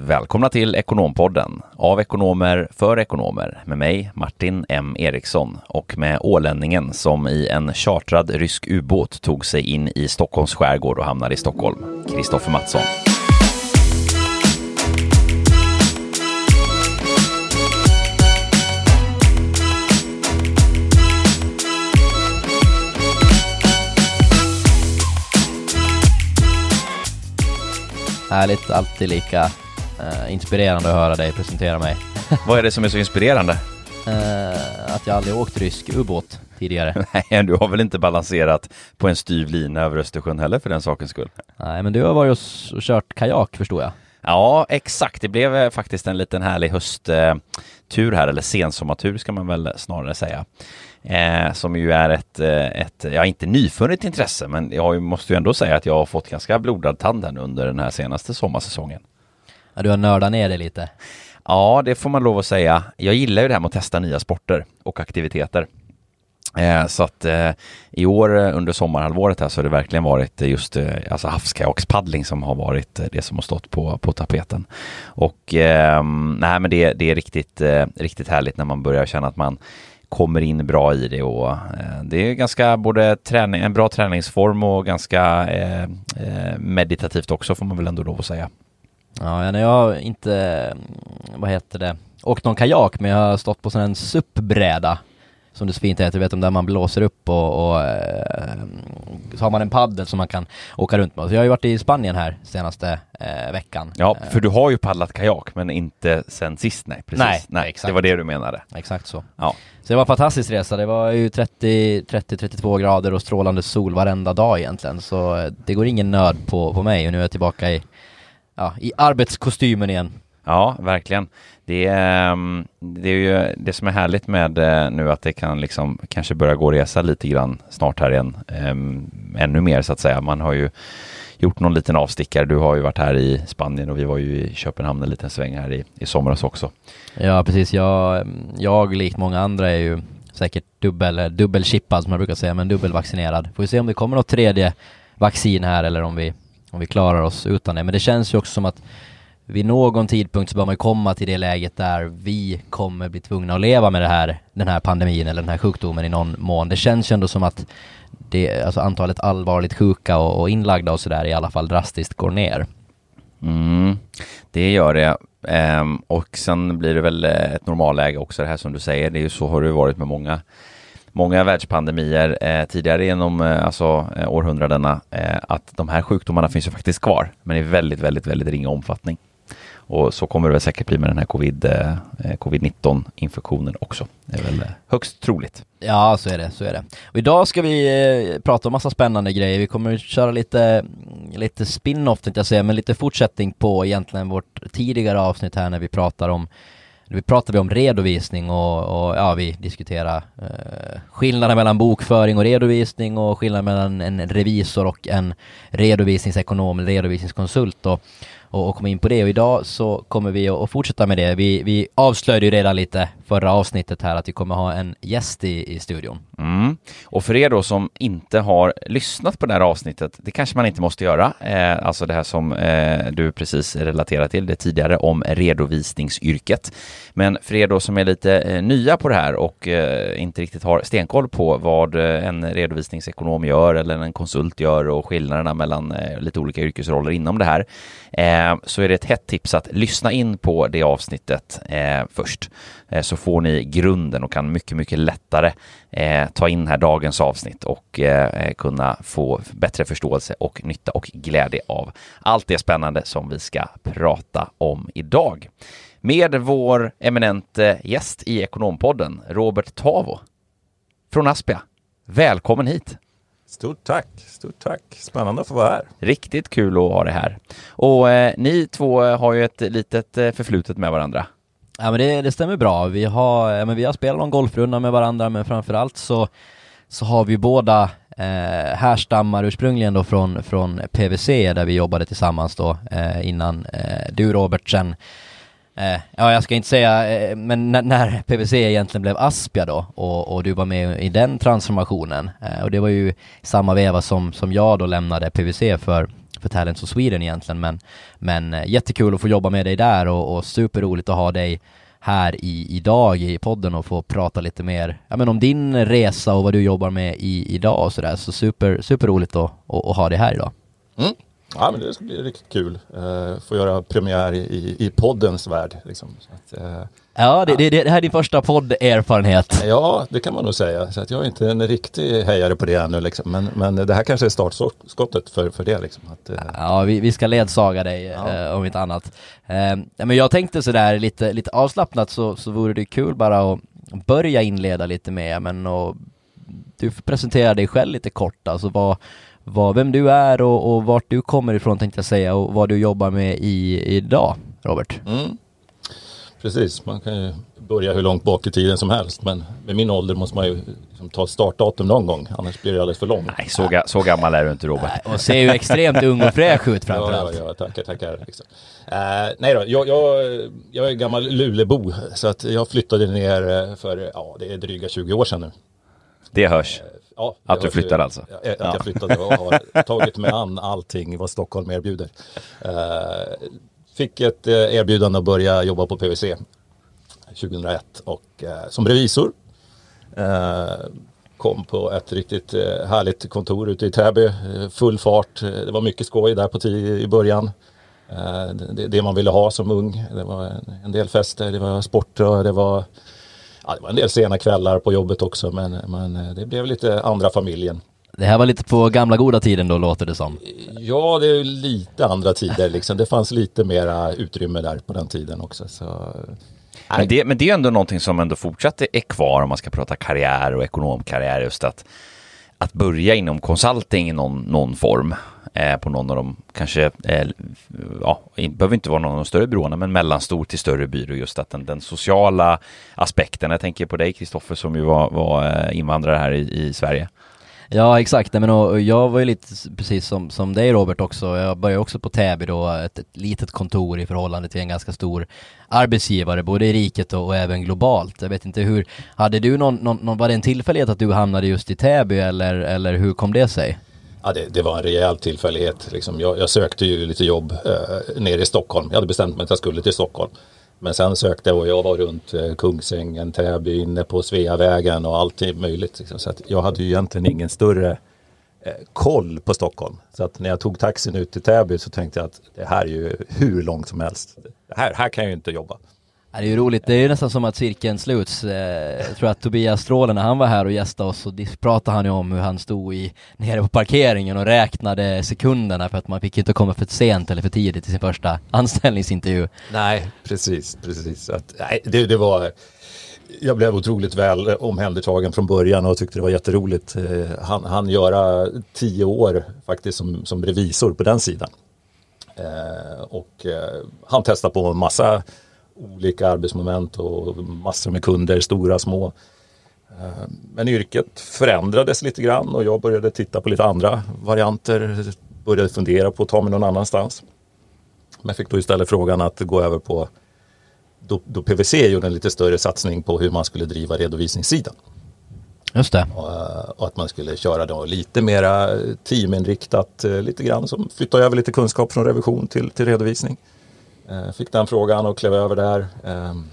Välkomna till Ekonompodden av ekonomer för ekonomer med mig Martin M Eriksson och med ålänningen som i en chartrad rysk ubåt tog sig in i Stockholms skärgård och hamnade i Stockholm, Kristoffer Mattsson. Härligt, alltid lika uh, inspirerande att höra dig presentera mig. Vad är det som är så inspirerande? Uh, att jag aldrig åkt rysk ubåt tidigare. Nej, du har väl inte balanserat på en styv lina över Östersjön heller för den sakens skull? Nej, men du har varit och, och kört kajak förstår jag. Ja, exakt. Det blev eh, faktiskt en liten härlig hösttur här, eller sensommartur ska man väl snarare säga. Eh, som ju är ett, ett, ja inte nyfunnet intresse, men jag måste ju ändå säga att jag har fått ganska blodad tand under den här senaste sommarsäsongen. Ja, du har nördat ner dig lite. Ja, det får man lov att säga. Jag gillar ju det här med att testa nya sporter och aktiviteter. Eh, så att eh, i år eh, under sommarhalvåret här så har det verkligen varit eh, just eh, alltså havskajakspaddling som har varit eh, det som har stått på, på tapeten. Och eh, nej men det, det är riktigt, riktigt härligt när man börjar känna att man kommer in bra i det och eh, det är ganska både träning, en bra träningsform och ganska eh, meditativt också får man väl ändå lov att säga. Ja, jag har inte, vad heter det, åkt någon kajak men jag har stått på sån en SUP-bräda som det så fint heter, vet om där man blåser upp och, och eh, så har man en paddel som man kan åka runt med. Så jag har ju varit i Spanien här senaste eh, veckan. Ja, för du har ju paddlat kajak men inte sen sist, nej precis. Nej, nej exakt. Det var det du menade. Exakt så. Ja. Så det var en fantastisk resa. Det var ju 30-32 grader och strålande sol varenda dag egentligen. Så eh, det går ingen nöd på, på mig och nu är jag tillbaka i, ja, i arbetskostymen igen. Ja, verkligen. Det är, ehm, det är ju det som är härligt med eh, nu att det kan liksom kanske börja gå och resa lite grann snart här igen. Um, ännu mer så att säga. Man har ju gjort någon liten avstickare. Du har ju varit här i Spanien och vi var ju i Köpenhamn en liten sväng här i, i somras också. Ja, precis. Jag, jag likt många andra är ju säkert dubbel, dubbelchippad som man brukar säga, men dubbelvaccinerad. Får vi se om det kommer något tredje vaccin här eller om vi, om vi klarar oss utan det. Men det känns ju också som att vid någon tidpunkt så bör man ju komma till det läget där vi kommer bli tvungna att leva med det här, den här pandemin eller den här sjukdomen i någon mån. Det känns ju ändå som att det, alltså antalet allvarligt sjuka och, och inlagda och sådär i alla fall drastiskt går ner. Mm, det gör det. Ehm, och sen blir det väl ett normalläge också det här som du säger. Det är ju så har det varit med många många världspandemier eh, tidigare genom eh, alltså, eh, århundradena eh, att de här sjukdomarna finns ju faktiskt kvar, men i väldigt, väldigt, väldigt ringa omfattning. Och så kommer det väl säkert bli med den här covid, eh, eh covid-19 infektionen också. Det är väl eh, högst troligt. Ja, så är det, så är det. Och idag ska vi eh, prata om massa spännande grejer. Vi kommer att köra lite, lite spin-off tänkte jag säga, men lite fortsättning på egentligen vårt tidigare avsnitt här när vi pratar om vi pratade om redovisning och, och ja, vi diskuterade eh, skillnaden mellan bokföring och redovisning och skillnaden mellan en revisor och en redovisningsekonom eller redovisningskonsult. Och, och, och komma in på det och idag så kommer vi att fortsätta med det. Vi, vi avslöjade ju redan lite förra avsnittet här att vi kommer ha en gäst i, i studion. Mm. Och för er då som inte har lyssnat på det här avsnittet, det kanske man inte måste göra, eh, alltså det här som eh, du precis relaterade till det tidigare om redovisningsyrket. Men för er då som är lite eh, nya på det här och eh, inte riktigt har stenkoll på vad eh, en redovisningsekonom gör eller en konsult gör och skillnaderna mellan eh, lite olika yrkesroller inom det här, eh, Eh, så är det ett hett tips att lyssna in på det avsnittet eh, först eh, så får ni grunden och kan mycket, mycket lättare eh, ta in här dagens avsnitt och eh, kunna få bättre förståelse och nytta och glädje av allt det spännande som vi ska prata om idag. Med vår eminente gäst i Ekonompodden, Robert Tavo från Aspia. Välkommen hit! Stort tack, stort tack. Spännande att få vara här. Riktigt kul att ha det här. Och eh, ni två har ju ett litet eh, förflutet med varandra. Ja men det, det stämmer bra. Vi har, ja, men vi har spelat någon golfrunda med varandra men framförallt så, så har vi båda eh, härstammar ursprungligen då från, från PVC där vi jobbade tillsammans då eh, innan eh, du Robert sen eh, ja, jag ska inte säga, eh, men när, när, PVC egentligen blev Aspia då och, och du var med i den transformationen eh, och det var ju samma veva som, som jag då lämnade PVC för för Talents of Sweden egentligen men, men eh, jättekul att få jobba med dig där och, och superroligt att ha dig här i, idag i podden och få prata lite mer ja, men om din resa och vad du jobbar med i, idag och sådär. Så super, superroligt att, att, att ha dig här idag. Mm. Ja, men det ska bli riktigt kul. Uh, få göra premiär i, i poddens värld. Liksom. Att, uh, ja, det, det, det, här är din första podderfarenhet. Ja, det kan man nog säga. Så att jag är inte en riktig hejare på det ännu. Liksom. Men, men det här kanske är startskottet för, för det. Liksom. Att, uh... Ja, vi, vi ska ledsaga dig ja. om inte annat. men jag tänkte sådär lite, lite avslappnat så, så vore det kul bara att börja inleda lite med, men och, du får presentera dig själv lite kort. Alltså vad vad, vem du är och, och vart du kommer ifrån tänkte jag säga och vad du jobbar med i, idag, Robert. Mm. Precis, man kan ju börja hur långt bak i tiden som helst men med min ålder måste man ju liksom ta startdatum någon gång annars blir det alldeles för långt. Nej, så, ga så gammal är du inte Robert. Nej, och ser ju extremt ung och fräsch ut framförallt. Ja, ja, ja, tackar, tackar. Liksom. Uh, nej då, jag, jag, jag är gammal Lulebo så att jag flyttade ner för, ja det är dryga 20 år sedan nu. Det hörs. Ja, att du flyttade alltså? Ja, att jag flyttade och har tagit mig an allting vad Stockholm erbjuder. Uh, fick ett uh, erbjudande att börja jobba på PWC 2001 och som revisor. kom på ett riktigt härligt kontor ute i Täby, full fart. Det var mycket skoj där på i början. Det, det, man ville ha som ung. Det var en del fester, det var sport och det var ja, det var en del sena kvällar på jobbet också men, men eh, det blev lite andra familjen. Det här var lite på gamla goda tiden då låter det som. Ja, det är lite andra tider liksom. Det fanns lite mera utrymme där på den tiden också. Så... Men det, men det är ändå någonting som ändå fortsatt är kvar om man ska prata karriär och ekonomkarriär. Just att, att börja inom consulting i någon, någon form eh, på någon av de kanske, eh, ja, behöver inte vara någon av de större byråerna, men mellanstor till större byrå. Just att den, den sociala aspekten, jag tänker på dig Kristoffer som ju var, var eh, invandrare här i, i Sverige. Ja exakt, men och jag var ju lite precis som, som dig Robert också, jag började också på Täby då, ett, ett litet kontor i förhållande till en ganska stor arbetsgivare, både i riket och, och även globalt. Jag vet inte hur, hade du någon, någon, var det en tillfällighet att du hamnade just i Täby eller, eller hur kom det sig? Ja, det, det, var en rejäl tillfällighet. Liksom. Jag, jag, sökte ju lite jobb eh, nere i Stockholm. Jag hade bestämt mig att jag skulle till Stockholm. Men sen sökte jag och jag var runt eh, Kungsängen, Täby, inne på Sveavägen och allt möjligt. Liksom. Så att jag hade ju egentligen ingen större eh, koll på Stockholm. Så att när jag tog taxin ut till Täby så tänkte jag att det här är ju hur långt som helst. Här, här kan jag ju inte jobba. Det är ju roligt, det är ju nästan som att cirkeln sluts. Eh, jag tror att Tobias Stråle när han var här och gästade oss så pratade han ju om hur han stod i, nere på parkeringen och räknade sekunderna för att man fick inte komma för sent eller för tidigt till sin första anställningsintervju. Nej, precis, precis. Att, nej, det, det var jag blev otroligt väl omhändertagen från början och tyckte det var jätteroligt. Eh, han, han göra tio år faktiskt som, som revisor på den sidan. Eh, och eh, han testade på en massa olika arbetsmoment och massor med kunder, stora, små. Eh, men yrket förändrades lite grann och jag började titta på lite andra varianter. Började fundera på att ta mig någon annanstans. Men fick då istället frågan att gå över på då, då PWC gjorde en lite större satsning på hur man skulle driva redovisningssidan. Just det. Och, eh, och, att man skulle köra då lite mera teaminriktat, eh, lite grann som flytta över lite kunskap från revision till, till redovisning. Eh, fick den frågan och klev över där. Ehm,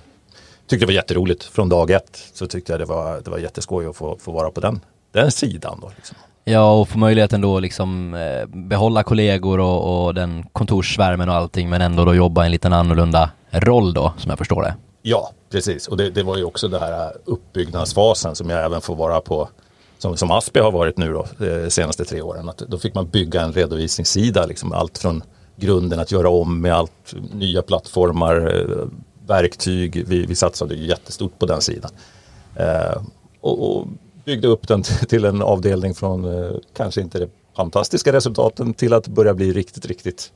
tyckte det var jätteroligt från dag ett. Så tyckte jag det var, det var jätteskoj att få, få vara på den, den sidan. Då, liksom. Ja, och få möjligheten då liksom eh, behålla kollegor och, och den kontorssvärmen och allting men ändå då jobba i en liten annorlunda roll då, som jag förstår det. Ja, precis. Och det, det var ju också den här uppbyggnadsfasen som jag även får vara på som, som Aspi har varit nu då, de eh, senaste tre åren. Att då fick man bygga en redovisningssida, liksom allt från grunden att göra om med allt, nya plattformar, eh, verktyg. Vi, vi satsade jättestort på den sidan. Eh, och, och, byggde upp den till en avdelning från eh, kanske inte det fantastiska resultaten till att börja bli riktigt, riktigt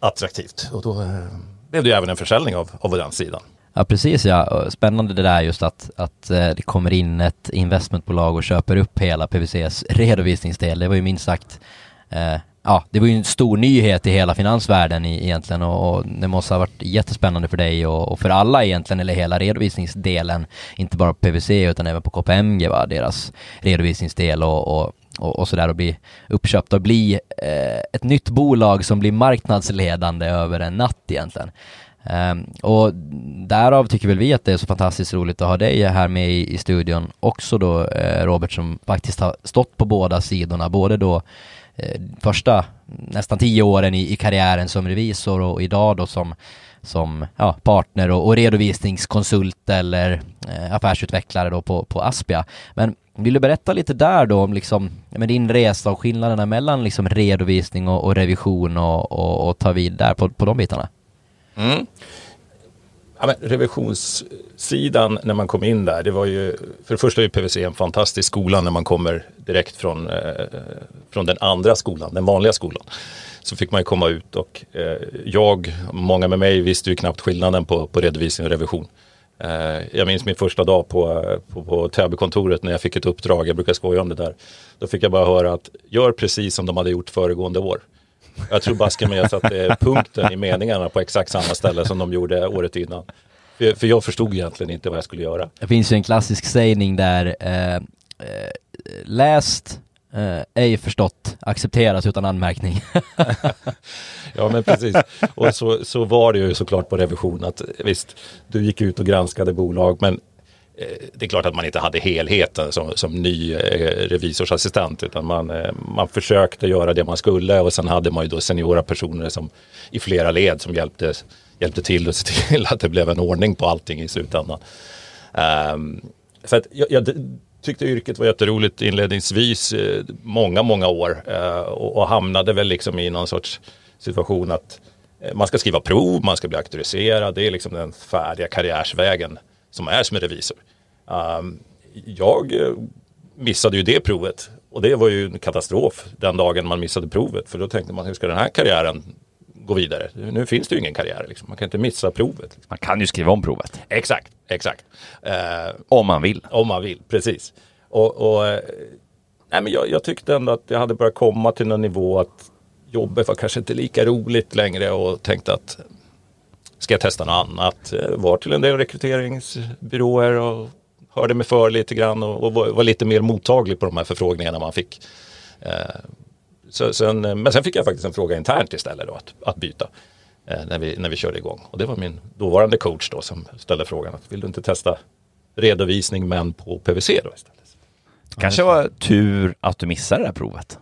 attraktivt. Och då eh, blev det ju även en försäljning av, av den sidan. Ja precis ja, spännande det där just att, att eh, det kommer in ett investmentbolag och köper upp hela PVCs redovisningsdel. Det var ju minst sagt eh, ja, det var ju en stor nyhet i hela finansvärlden egentligen och, och det måste ha varit jättespännande för dig och, och, för alla egentligen, eller hela redovisningsdelen, inte bara på PVC utan även på KPMG, va? deras redovisningsdel och, och och, och sådär och bli uppköpt och bli eh, ett nytt bolag som blir marknadsledande över en natt egentligen. Um, och därav tycker väl vi att det är så fantastiskt roligt att ha dig här med i, i studion också då eh, Robert som faktiskt har stått på båda sidorna, både då Eh, första nästan tio åren i, i karriären som revisor och idag då som som ja, partner och, och redovisningskonsult eller eh, affärsutvecklare då på, på Aspia. Men vill du berätta lite där då om liksom, med din resa och skillnaderna mellan liksom redovisning och, och revision och, och, och ta vid där på, på de bitarna? Mm. Ja, men revisionssidan när man kom in där, det var ju, för det första är PVC en fantastisk skola när man kommer direkt från, eh, från den andra skolan, den vanliga skolan. Så fick man ju komma ut och eh, jag, många med mig visste ju knappt skillnaden på, på redovisning och revision. Eh, jag minns min första dag på, på, på Täbykontoret när jag fick ett uppdrag, jag brukar skoja om det där. Då fick jag bara höra att gör precis som de hade gjort föregående år. Jag tror baske mig jag satte punkten i meningarna på exakt samma ställe som de gjorde året innan. För, för jag förstod egentligen inte vad jag skulle göra. Det finns ju en klassisk sägning där eh, eh, läst, eh, ej förstått, accepteras utan anmärkning. ja men precis. Och så, så var det ju såklart på revision att visst, du gick ut och granskade bolag men Eh, det är klart att man inte hade helheten som, som ny eh, revisorsassistent utan man, eh, man försökte göra det man skulle och sen hade man ju då seniora personer som i flera led som hjälpte, hjälpte till och se till att det blev en ordning på allting i slutändan. Um, så att jag, jag tyckte yrket var jätteroligt inledningsvis många, många år och, och hamnade väl liksom i någon sorts situation att man ska skriva prov, man ska bli auktoriserad, det är liksom den färdiga karriärsvägen som är som en revisor. Um, jag eh, missade ju det provet och det var ju en katastrof den dagen man missade provet för då tänkte man hur ska den här karriären gå vidare? Nu finns det ju ingen karriär, liksom. man kan inte missa provet. Man kan ju skriva om provet. Exakt, exakt. Uh, om man vill. Om man vill, precis. Och, och eh, nej, men jag, jag, tyckte ändå att jag hade börjat komma till någon nivå att jobbet var kanske inte lika roligt längre och tänkte att ska jag testa något annat? Var till en del rekryteringsbyråer och hörde mig för lite grann och, och var, var, lite mer mottaglig på de här förfrågningarna man fick. Eh, så, sen, men sen fick jag faktiskt en fråga internt istället då, att, att byta eh, när, vi, när vi körde igång. Och det var min dåvarande coach då som ställde frågan att vill du inte testa redovisning men på PVC då istället. Kanske var tur att du missade det här provet.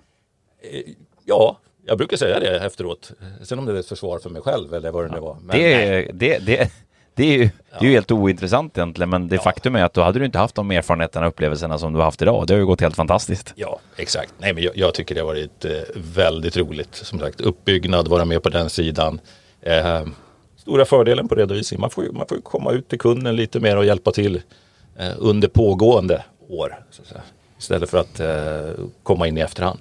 Eh, ja, jag brukar säga det efteråt. Sen om det är ett försvar för mig själv eller vad det nu var. Men det, det, det, det, är ju, det är ju helt ointressant egentligen, men det ja. faktum är att då hade du inte haft de erfarenheterna och upplevelserna som du har haft idag. Det har ju gått helt fantastiskt. Ja, exakt. Nej, men jag, jag tycker det har varit eh, väldigt roligt. Som sagt, uppbyggnad, vara med på den sidan. Eh, stora fördelen på redovisning, man får, man får komma ut till kunden lite mer och hjälpa till eh, under pågående år. Istället för att eh, komma in i efterhand.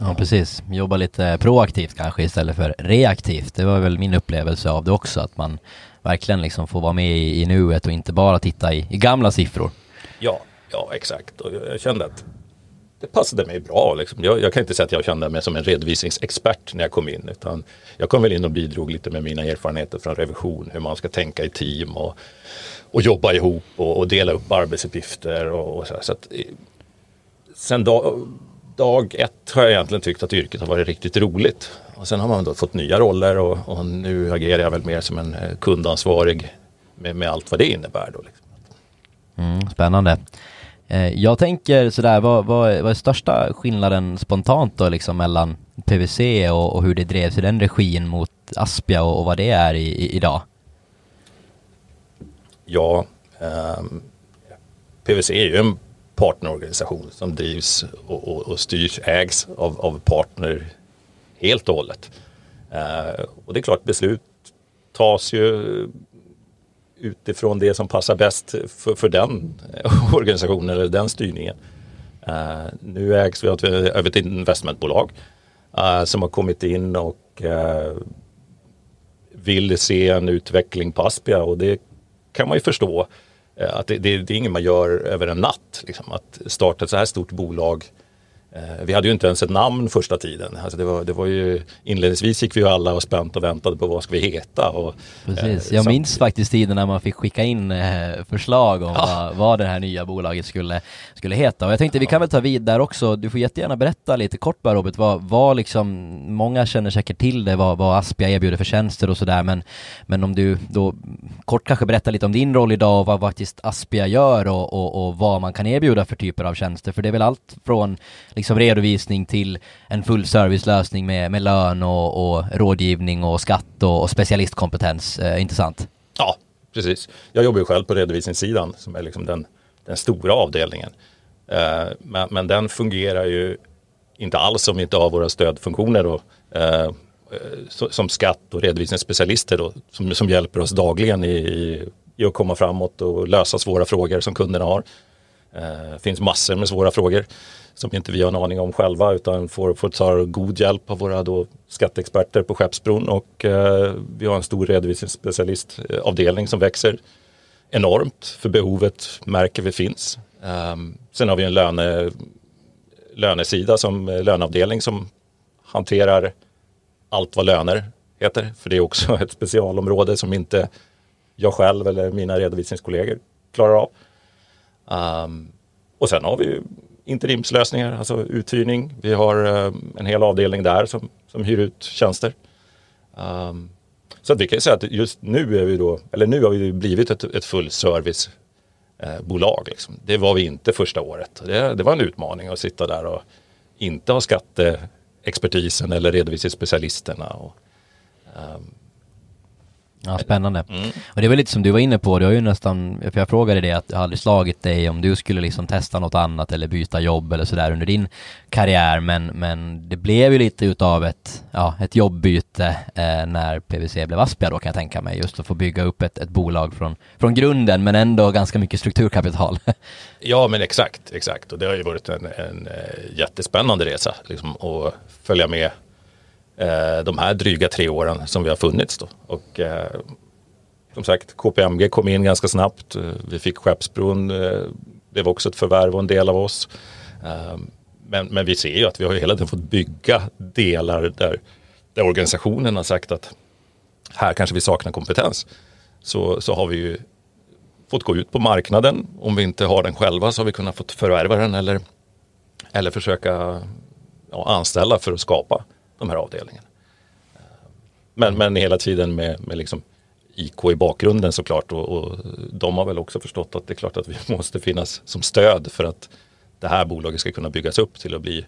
Ja, precis. Jobba lite proaktivt kanske istället för reaktivt. Det var väl min upplevelse av det också, att man verkligen liksom får vara med i, i nuet och inte bara titta i, i gamla siffror. Ja, ja exakt. Och jag kände att det passade mig bra. Liksom. Jag, jag, kan inte säga att jag kände mig som en redovisningsexpert när jag kom in. Utan jag kom väl in och bidrog lite med mina erfarenheter från revision. Hur man ska tänka i team och, och jobba ihop och, och dela upp arbetsuppgifter. Och, och så, så att, eh, sen dag, dag ett har jag egentligen tyckt att yrket har varit riktigt roligt. Och sen har man då fått nya roller och, och nu agerar jag väl mer som en eh, kundansvarig med, med allt vad det innebär. Då liksom. mm, spännande. Eh, jag tänker sådär, vad, vad, vad är största skillnaden spontant då liksom mellan PVC och, och hur det drevs i den regin mot Aspia och, och vad det är i, i, idag? Ja, eh, PVC är ju en partnerorganisation som drivs och, och, och styrs, ägs av, av partner helt och hållet. Eh, och det är klart beslut tas ju utifrån det som passar bäst för, för den organisationen eller den styrningen. Eh, nu ägs vi av ett investmentbolag eh, som har kommit in och eh, vill se en utveckling på Aspia och det kan man ju förstå. Eh, att det, det, det, är inget man gör över en natt. Liksom. Att starta ett så här stort bolag Eh, vi hade ju inte ens ett namn första tiden. Alltså det var, det var ju, inledningsvis gick vi ju alla och spänt och väntade på vad ska vi heta. Och, Precis, jag minns faktiskt tiden när man fick skicka in eh, förslag om ja. vad, vad det här nya bolaget skulle, skulle heta. Och jag tänkte vi kan väl ta vid där också, du får jättegärna berätta lite kort bara Robert, vad, vad liksom, många känner säkert till det, vad, vad Aspia erbjuder för tjänster och sådär, men, men om du då kort kanske berättar lite om din roll idag och vad faktiskt Aspia gör och, och, och vad man kan erbjuda för typer av tjänster, för det är väl allt från liksom Liksom redovisning till en full servicelösning med, med lön och, och rådgivning och skatt och, och specialistkompetens. Eh, intressant. Ja, precis. Jag jobbar ju själv på redovisningssidan som är liksom den, den stora avdelningen. Eh, men, men, den fungerar ju inte alls om vi inte har våra stödfunktioner då, eh, som skatt och redovisningsspecialister då, som, som hjälper oss dagligen i, i, i att komma framåt och lösa svåra frågor som kunderna har. Det eh, finns massor med svåra frågor som inte vi har en aning om själva utan får, får ta god hjälp av våra då skatteexperter på Skeppsbron och eh, vi har en stor redovisningsspecialistavdelning eh, som växer enormt för behovet märker vi finns. Ehm, sen har vi en löne, lönesida som eh, löneavdelning som hanterar allt vad löner heter. För det är också ett specialområde som inte jag själv eller mina redovisningskollegor klarar av. Um, och sen har vi interimslösningar, alltså uthyrning. Vi har um, en hel avdelning där som, som hyr ut tjänster. Um, så att vi kan ju säga att just nu är vi då, eller nu har vi blivit ett, ett fullservicebolag. Eh, liksom. Det var vi inte första året. Det, det var en utmaning att sitta där och inte ha skatteexpertisen eller redovisningsspecialisterna. Och, um, Ja, spännande. Mm. Och det var lite som du var inne på, du har ju nästan, för jag frågade dig att det hade slagit dig om du skulle liksom testa något annat eller byta jobb eller sådär under din karriär, men, men det blev ju lite utav ett, ja, ett jobbbyte eh, när PVC blev Aspia då kan jag tänka mig, just att få bygga upp ett, ett bolag från, från grunden, men ändå ganska mycket strukturkapital. ja, men exakt, exakt, och det har ju varit en, en eh, jättespännande resa, liksom, att följa med Eh, de här dryga tre åren som vi har funnits. Då. Och, eh, som sagt, KPMG kom in ganska snabbt. Eh, vi fick Skeppsbron, eh, det var också ett förvärv och en del av oss. Men, men vi ser ju att vi har hela tiden fått bygga delar där, där organisationen har sagt att här kanske vi saknar kompetens. Så, så har vi ju fått gå ut på marknaden. Om vi inte har den själva så har vi kunnat få förvärva den eller, eller försöka ja, anställa för att skapa de här avdelningarna. Eh, men, men hela tiden med, med liksom IK i bakgrunden såklart och, och de har väl också förstått att det är klart att vi måste finnas som stöd för att det här bolaget ska kunna byggas upp till att bli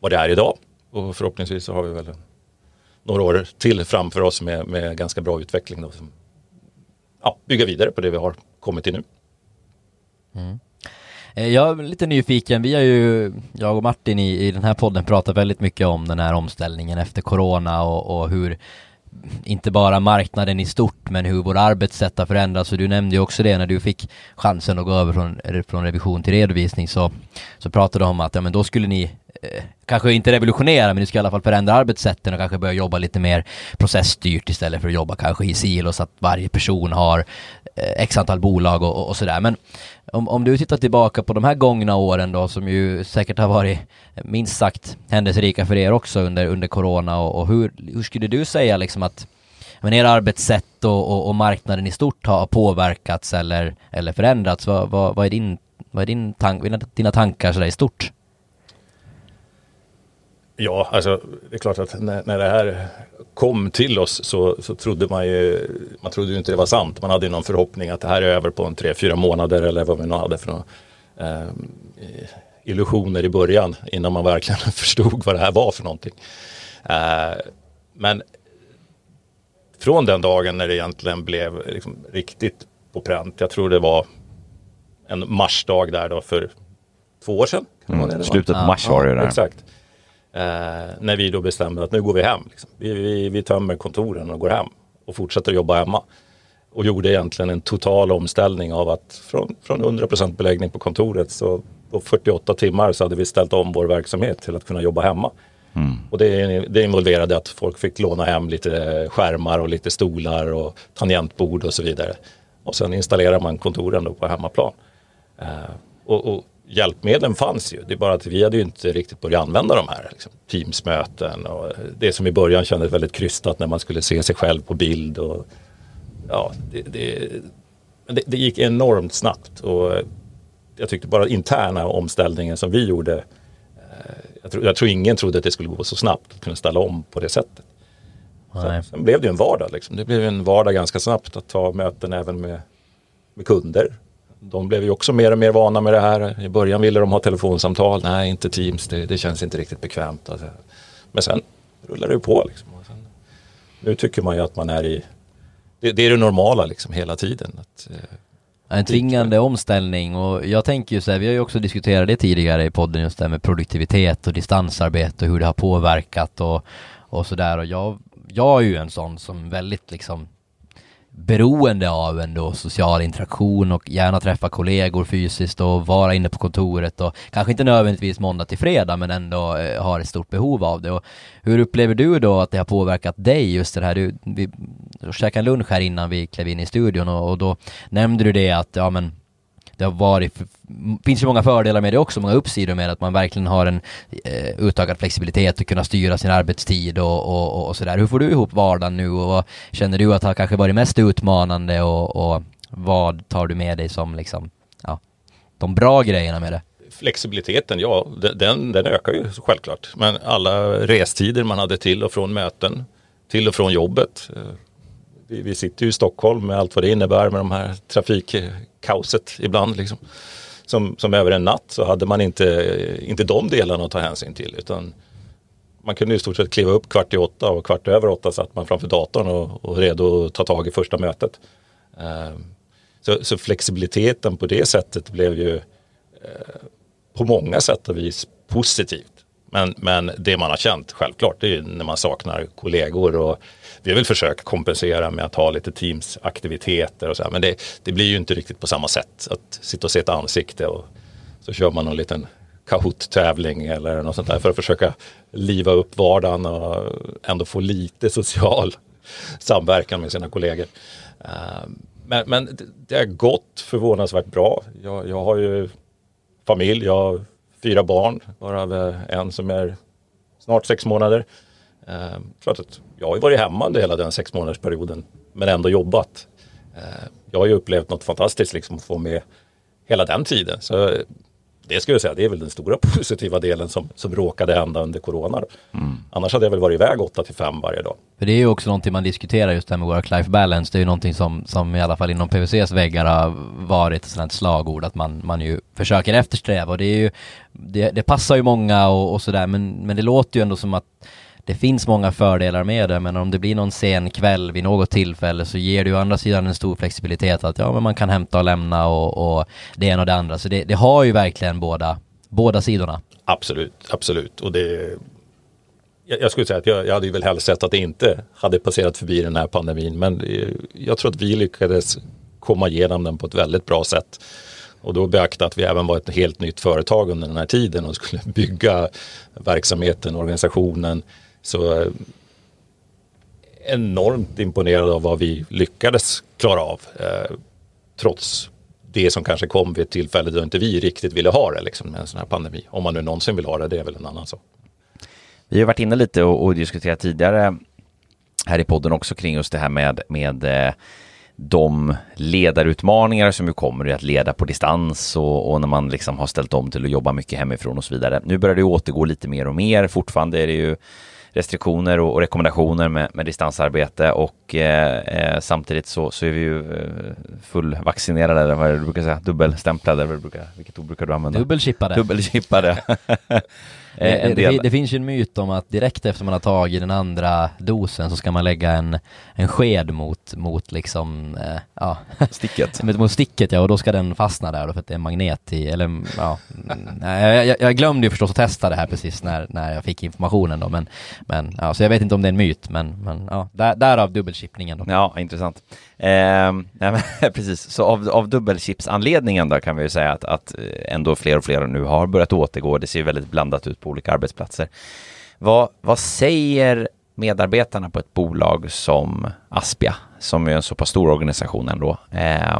vad det är idag. Och förhoppningsvis så har vi väl några år till framför oss med, med ganska bra utveckling. Då, ja, bygga vidare på det vi har kommit till nu. Mm. Eh, jag är lite nyfiken, vi har ju, jag och Martin i, i den här podden pratat väldigt mycket om den här omställningen efter corona och, och hur inte bara marknaden i stort men hur vår arbetssätt har förändrats. Och du nämnde ju också det när du fick chansen att gå över från, från revision till redovisning så, så pratade du om att ja men då skulle ni eh, kanske inte revolutionera men ni ska i alla fall förändra arbetssätten och kanske börja jobba lite mer processstyrt istället för att jobba kanske i silos att varje person har Eh, x antal bolag och, och, sådär men om, om du tittar tillbaka på de här gångna åren då som ju säkert har varit minst sagt händelserika för er också under, under corona och, och hur, hur skulle du säga liksom att men era arbetssätt och, och, och, marknaden i stort har påverkats eller, eller förändrats? Vad, vad, vad är, din, vad är din tank, dina tankar sådär i stort? Ja, alltså det är klart att när, när det här kom till oss så, så trodde man ju, man trodde ju inte det var sant. Man hade ju någon förhoppning att det här är över på en tre, fyra månader eller vad vi nu hade för några eh, illusioner i början innan man verkligen förstod vad det här var för någonting. Eh, men från den dagen när det egentligen blev liksom riktigt på pränt, jag tror det var en marsdag där då för två år sedan. Mm, slutet på mars var det ju där. Exakt. Eh, när vi då bestämde att nu går vi hem. Liksom. Vi, vi, vi tömmer kontoren och går hem och fortsätter jobba hemma. Och gjorde egentligen en total omställning av att från, från 100% beläggning på kontoret så på 48 timmar så hade vi ställt om vår verksamhet till att kunna jobba hemma. Mm. Och det, det involverade att folk fick låna hem lite skärmar och lite stolar och tangentbord och så vidare. Och sen installerar man kontoren då på hemmaplan. Eh, och, och hjälpmedlen fanns ju. Det är bara att vi hade ju inte riktigt börjat använda de här. Liksom, Teamsmöten och det som i början kändes väldigt krystat när man skulle se sig själv på bild. Och, ja, det, det, det, det gick enormt snabbt och jag tyckte bara interna omställningen som vi gjorde. Eh, jag tror, jag tror ingen trodde att det skulle gå så snabbt att kunna ställa om på det sättet. Sen, sen, blev det en vardag. Liksom. Det blev en vardag ganska snabbt att ta möten även med, med kunder de blev ju också mer och mer vana med det här. I början ville de ha telefonsamtal. Nej, inte Teams. Det, det känns inte riktigt bekvämt. Alltså. Men sen rullar det på. Liksom. Sen, nu tycker man ju att man är i... Det, det är det normala liksom hela tiden. Att, eh, en tvingande omställning och jag tänker ju så här, vi har ju också diskuterat det tidigare i podden just det här med produktivitet och distansarbete och hur det har påverkat och, och sådär och jag, jag är ju en sån som väldigt liksom beroende av ändå social interaktion och gärna träffa kollegor fysiskt och vara inne på kontoret och kanske inte nödvändigtvis måndag till fredag men ändå eh, har ett stort behov av det. Och hur upplever du då att det har påverkat dig just det här? Du, vi käkade en lunch här innan vi klev in i studion och, och då nämnde du det att ja men det har varit, finns ju många fördelar med det också, många uppsidor med att man verkligen har en eh, utökad flexibilitet och kunna styra sin arbetstid och, och, och sådär. Hur får du ihop vardagen nu och vad känner du att har kanske varit mest utmanande och, och vad tar du med dig som liksom, ja, de bra grejerna med det? Flexibiliteten, ja, den, den ökar ju självklart. Men alla restider man hade till och från möten, till och från jobbet. Eh, vi, vi sitter ju i Stockholm med allt vad det innebär med de här trafikkaoset ibland. Liksom. Som, som över en natt så hade man inte, inte de delarna att ta hänsyn till. Utan man kunde i stort sett kliva upp kvart i åtta och kvart över åtta satt man framför datorn och, och redo att ta tag i första mötet. Ehm, så, så, flexibiliteten på det sättet blev ju eh, på många sätt och vis positivt. Men, men det man har känt självklart det är när man saknar kollegor och vi har väl försökt kompensera med att ha lite teamsaktiviteter och så här, men det, det, blir ju inte riktigt på samma sätt att sitta och se ett ansikte och så kör man någon liten Kahoot-tävling eller något sånt där för att försöka liva upp vardagen och ändå få lite social samverkan med sina kollegor. Eh, men, men det har gått förvånansvärt bra. Jag, jag har ju familj, jag har fyra barn, varav eh, en som är snart sex månader. Eh, klart att jag har ju varit hemma under hela den sex månadersperioden men ändå jobbat. Eh, jag har ju upplevt något fantastiskt liksom att få med hela den tiden. Så det skulle jag säga, det är väl den stora positiva delen som, som råkade hända under corona. Mm. Annars hade jag väl varit iväg 8 till 5 varje dag. För det är ju också någonting man diskuterar just det här med work-life balance. Det är ju någonting som, som i alla fall inom PVCs väggar har varit ett sådant slagord att man, man ju försöker eftersträva och det är ju det, det passar ju många och, och sådär men, men det låter ju ändå som att det finns många fördelar med det, men om det blir någon sen kväll vid något tillfälle så ger det ju å andra sidan en stor flexibilitet att ja, men man kan hämta och lämna och, och det ena och det andra. Så det, det har ju verkligen båda, båda sidorna. Absolut, absolut. Och det, jag, jag skulle säga att jag, jag hade ju väl helst sett att det inte hade passerat förbi den här pandemin, men eh, jag tror att vi lyckades komma igenom den på ett väldigt bra sätt. Och då beakta att vi även var ett helt nytt företag under den här tiden och skulle bygga verksamheten, organisationen, så eh, enormt imponerad av vad vi lyckades klara av. Eh, trots det som kanske kom vid ett tillfälle då inte vi riktigt ville ha det liksom, med en sån här pandemi. Om man nu någonsin vill ha det, det är väl en annan sak. Vi har varit inne lite och, och diskuterat tidigare här i podden också kring just det här med, med eh, de ledarutmaningar som ju kommer i att leda på distans och, och, när man liksom har ställt om till att jobba mycket hemifrån och så vidare. Nu börjar det återgå lite mer och mer. Fortfarande är det ju restriktioner och, och rekommendationer med, med, distansarbete och eh, eh, samtidigt så, så är vi ju eh, fullvaccinerade, eller vad är det du brukar säga, dubbelstämplade, vilket ord brukar du använda? Dubbelchippade. Dubbelchippade. Eh, det, det, det, finns ju en myt om att direkt efter man har tagit den andra dosen så ska man lägga en, en sked mot, mot liksom, eh, ja. Sticket. mot sticket ja, och då ska den fastna där då för att det är magnet i, eller ja. jag, jag, jag, glömde ju förstås att testa det här precis när, när jag fick informationen då, men, men ja, så jag vet inte om det är en myt, men, men ja, där, därav dubbelchippningen då. Ja, intressant. Eh, precis, så av, av dubbelchipsanledningen då kan vi ju säga att, att eh, ändå fler och fler nu har börjat återgå. Det ser ju väldigt blandat ut på olika arbetsplatser. Vad, vad säger medarbetarna på ett bolag som Aspia, som är en så pass stor organisation ändå? Eh,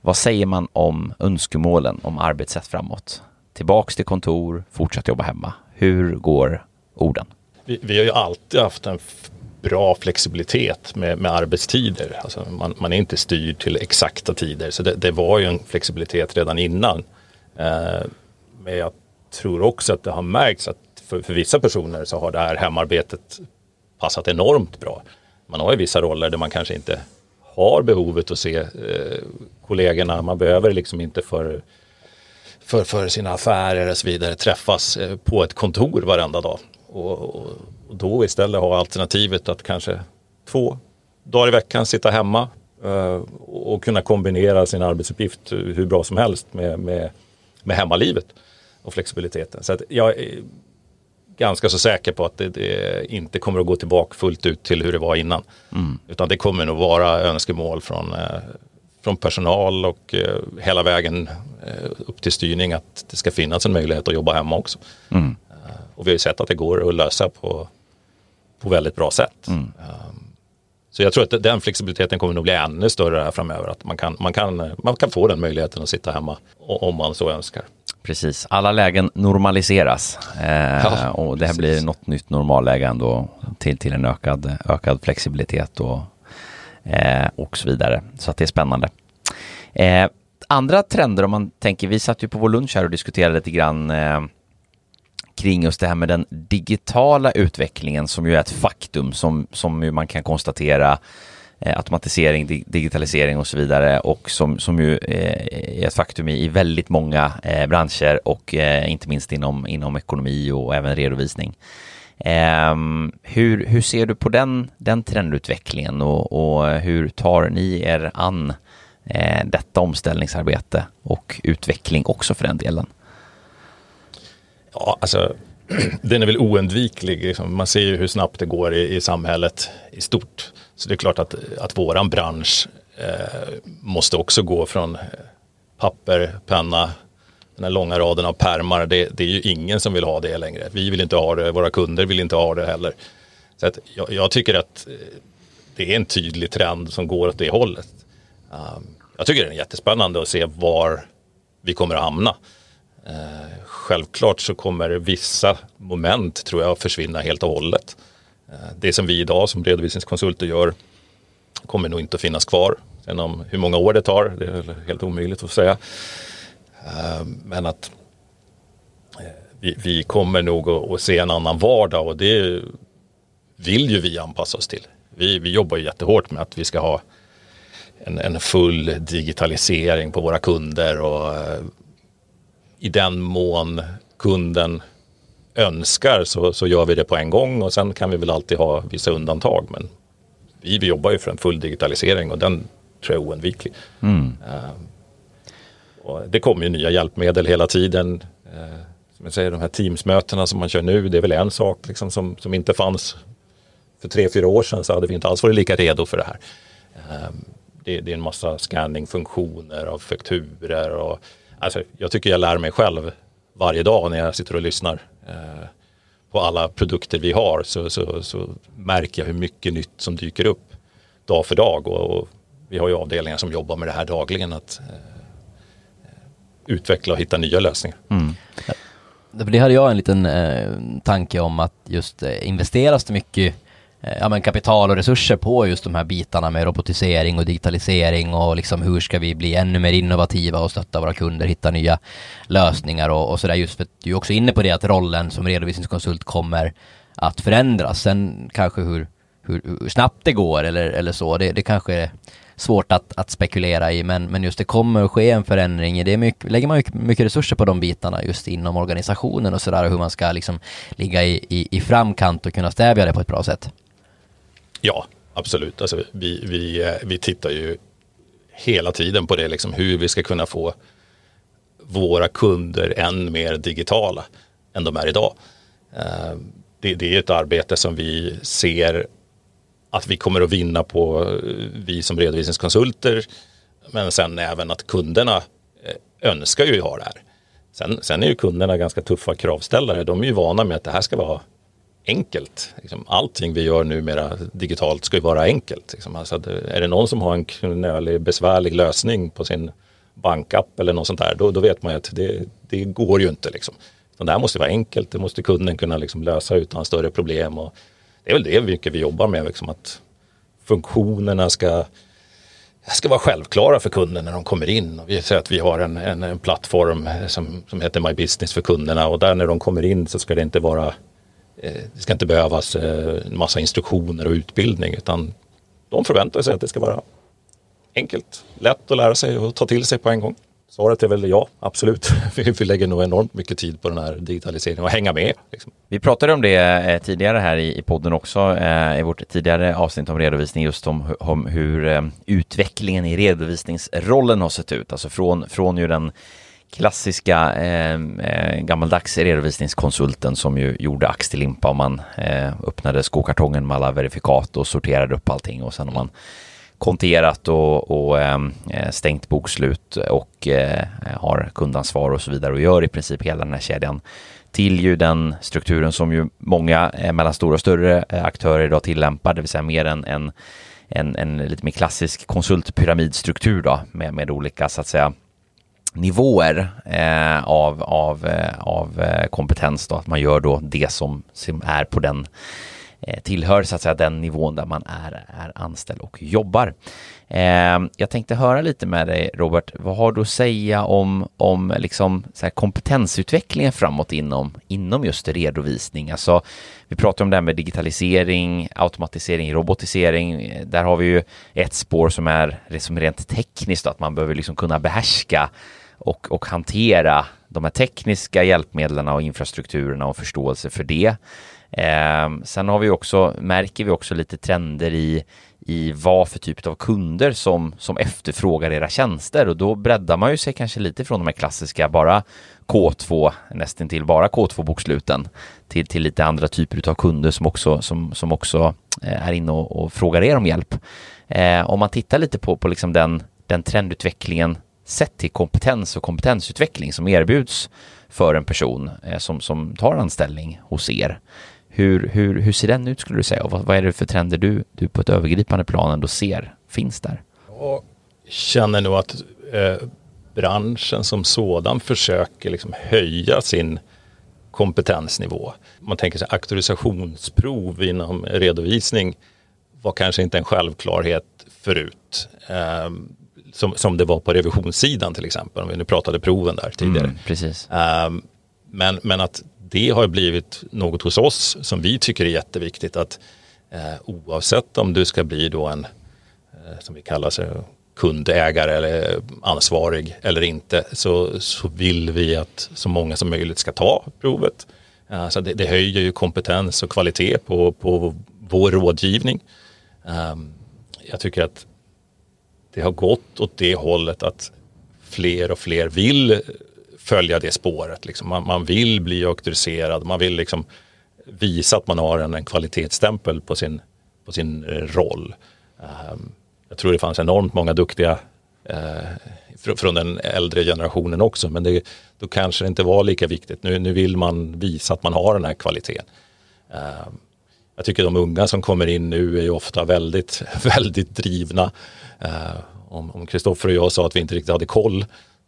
Vad säger man om önskemålen om arbetssätt framåt? Tillbaks till kontor, fortsätt jobba hemma. Hur går orden? Vi, vi har ju alltid haft en bra flexibilitet med, med arbetstider. Alltså man, man, är inte styrd till exakta tider så det, det var ju en flexibilitet redan innan. Eh, men jag tror också att det har märkts att för, för, vissa personer så har det här hemarbetet passat enormt bra. Man har ju vissa roller där man kanske inte har behovet att se eh, kollegorna. Man behöver liksom inte för, för, för sina affärer och så vidare träffas eh, på ett kontor varenda dag. Och, och, och, då istället ha alternativet att kanske två dagar i veckan sitta hemma eh, och kunna kombinera sin arbetsuppgift hur bra som helst med, med, med hemmalivet och flexibiliteten. Så att jag är ganska så säker på att det, det, inte kommer att gå tillbaka fullt ut till hur det var innan. Mm. Utan det kommer nog vara önskemål från, eh, från personal och eh, hela vägen upp till styrning att det ska finnas en möjlighet att jobba hemma också. Mm. Och vi har ju sett att det går att lösa på, på väldigt bra sätt. Mm. Um, så jag tror att den flexibiliteten kommer nog bli ännu större här framöver. Att man kan, man kan, man kan få den möjligheten att sitta hemma om man så önskar. Precis, alla lägen normaliseras eh, ja, och det här precis. blir något nytt normalläge ändå till, till en ökad, ökad flexibilitet och, eh, och så vidare. Så att det är spännande. Eh, andra trender om man tänker, vi satt ju på vår lunch här och diskuterade lite grann eh, kring just det här med den digitala utvecklingen som ju är ett faktum som, som man kan konstatera eh, automatisering, dig, digitalisering och så vidare och som, som ju eh, är ett faktum i, i väldigt många eh, branscher och eh, inte minst inom, inom ekonomi och även redovisning. Ehm, hur, hur ser du på den, den trendutvecklingen och, och hur tar ni er an eh, detta omställningsarbete och utveckling också för den delen? Ja, alltså den är väl oundviklig. Liksom. Man ser ju hur snabbt det går i, i samhället i stort. Så det är klart att, att våran bransch eh, måste också gå från eh, papper, penna, den här långa raden av pärmar. Det, det, är ju ingen som vill ha det längre. Vi vill inte ha det, våra kunder vill inte ha det heller. Så att jag, jag tycker att eh, det är en tydlig trend som går åt det hållet. Um, jag tycker det är jättespännande att se var vi kommer att hamna. Eh, självklart så kommer vissa moment tror jag försvinna helt och hållet. Eh, det som vi idag som redovisningskonsulter gör kommer nog inte att finnas kvar. Sen om hur många år det tar, det är helt omöjligt att säga. Eh, men att eh, vi, vi kommer nog att, se en annan vardag och det vill ju vi anpassa oss till. Vi, vi jobbar ju jättehårt med att vi ska ha en, en full digitalisering på våra kunder och eh, i den mån kunden önskar så, så gör vi det på en gång och sen kan vi väl alltid ha vissa undantag. Men vi, vi jobbar ju för en full digitalisering och den tror jag är oundviklig. Mm. Uh, det kommer ju nya hjälpmedel hela tiden. Uh, som jag säger, de här Teams-mötena som man kör nu, det är väl en sak liksom, som, som inte fanns för tre, fyra år sedan så hade vi inte alls varit lika redo för det här. Uh, det, det, är en massa scanning-funktioner av fakturer och Alltså, jag tycker jag lär mig själv varje dag när jag sitter och lyssnar eh, på alla produkter vi har så, så, så, märker jag hur mycket nytt som dyker upp dag för dag och, och vi har ju avdelningar som jobbar med det här dagligen att eh, utveckla och hitta nya lösningar. Mm. Det hade jag en liten eh, tanke om att just eh, investeras det mycket Eh, ja, men kapital och resurser på just de här bitarna med robotisering och digitalisering och liksom hur ska vi bli ännu mer innovativa och stötta våra kunder, hitta nya lösningar och, och sådär just för att du är också inne på det att rollen som redovisningskonsult kommer att förändras. Sen kanske hur, hur, hur snabbt det går eller, eller så, det, det kanske är svårt att, att spekulera i men, men just det kommer att ske en förändring. Det är mycket, lägger man mycket, mycket resurser på de bitarna just inom organisationen och sådär hur man ska liksom ligga i, i, i framkant och kunna stävja det på ett bra sätt. Ja, absolut. Alltså, vi, vi, eh, vi tittar ju hela tiden på det, liksom, hur vi ska kunna få våra kunder än mer digitala än de är idag. Eh, det, det är ett arbete som vi ser att vi kommer att vinna på, eh, vi som redovisningskonsulter, men sen även att kunderna önskar ju ha det här. Sen, sen är ju kunderna ganska tuffa kravställare. De är ju vana med att det här ska vara enkelt. Liksom, allting vi gör numera digitalt ska ju vara enkelt. Liksom. Alltså, är det någon som har en knölig, besvärlig lösning på sin bankapp eller något sånt där, då, då vet man ju att det, det går ju inte. Liksom. det här måste vara enkelt, det måste kunden kunna liksom lösa utan större problem. Och det är väl det mycket vi jobbar med, liksom att funktionerna ska, ska vara självklara för kunden när de kommer in. Vi säger att vi har en, en, en, plattform som, som heter My Business för kunderna och där när de kommer in så ska det inte vara Eh, det ska inte behövas eh, en massa instruktioner och utbildning utan de förväntar sig att det ska vara enkelt, lätt att lära sig och ta till sig på en gång. Svaret är väl ja, absolut. Vi lägger nog enormt mycket tid på den här digitaliseringen och hänga med. Liksom. Vi pratade om det eh, tidigare här i podden också, i vårt tidigare avsnitt om redovisning, just om, om hur utvecklingen i redovisningsrollen har sett ut. Alltså från, från ju den klassiska eh, eh, gammaldags redovisningskonsulten som ju gjorde ax till limpa och man eh, öppnade skokartongen med alla verifikat och sorterade upp allting och sen har man konterat och, och eh, eh, stängt bokslut och eh, har kundansvar och så vidare och gör i princip hela den här kedjan till ju den strukturen som ju många eh, mellan stora och större eh, aktörer idag tillämpar, det vill säga mer än en, en, en lite mer klassisk konsultpyramidstruktur då med, med olika så att säga nivåer eh, av, av, eh, av eh, kompetens då, att man gör då det som, som är på den eh, tillhör så att säga den nivån där man är, är anställd och jobbar. Eh, jag tänkte höra lite med dig Robert, vad har du att säga om, om liksom så kompetensutvecklingen framåt inom, inom just redovisning? Alltså, vi pratar om det här med digitalisering, automatisering, robotisering. Där har vi ju ett spår som är som rent tekniskt, att man behöver liksom kunna behärska och, och hantera de här tekniska hjälpmedlen och infrastrukturerna och förståelse för det. Eh, sen har vi också, märker vi också lite trender i, i vad för typ av kunder som, som efterfrågar era tjänster och då breddar man ju sig kanske lite från de här klassiska bara K2, nästan till bara K2-boksluten till, till lite andra typer av kunder som också, som, som också eh, är inne och, och frågar er om hjälp. Eh, om man tittar lite på, på liksom den, den trendutvecklingen sett till kompetens och kompetensutveckling som erbjuds för en person eh, som, som tar anställning hos er. Hur, hur, hur ser den ut skulle du säga och vad, vad är det för trender du, du på ett övergripande plan ändå ser finns där? Jag känner nog att eh, branschen som sådan försöker liksom höja sin kompetensnivå. Man tänker sig auktorisationsprov inom redovisning var kanske inte en självklarhet förut. Eh, som, som det var på revisionssidan till exempel, om vi nu pratade proven där tidigare. Mm, precis. Eh, men, men att det har blivit något hos oss som vi tycker är jätteviktigt att eh, oavsett om du ska bli då en, eh, som vi kallar sig, kundägare eller ansvarig eller inte så, så vill vi att så många som möjligt ska ta provet. Eh, så det, det, höjer ju kompetens och kvalitet på, på vår rådgivning. Eh, jag tycker att det har gått åt det hållet att fler och fler vill följa det spåret. Liksom. Man, man, vill bli auktoriserad, man vill liksom visa att man har en, en kvalitetsstämpel på sin, på sin eh, roll. Um, jag tror det fanns enormt många duktiga uh, fr från den äldre generationen också, men det, då kanske det inte var lika viktigt. Nu, nu vill man visa att man har den här kvaliteten. Um, jag tycker de unga som kommer in nu är ofta väldigt, väldigt drivna. Eh, om Kristoffer och jag sa att vi inte riktigt hade koll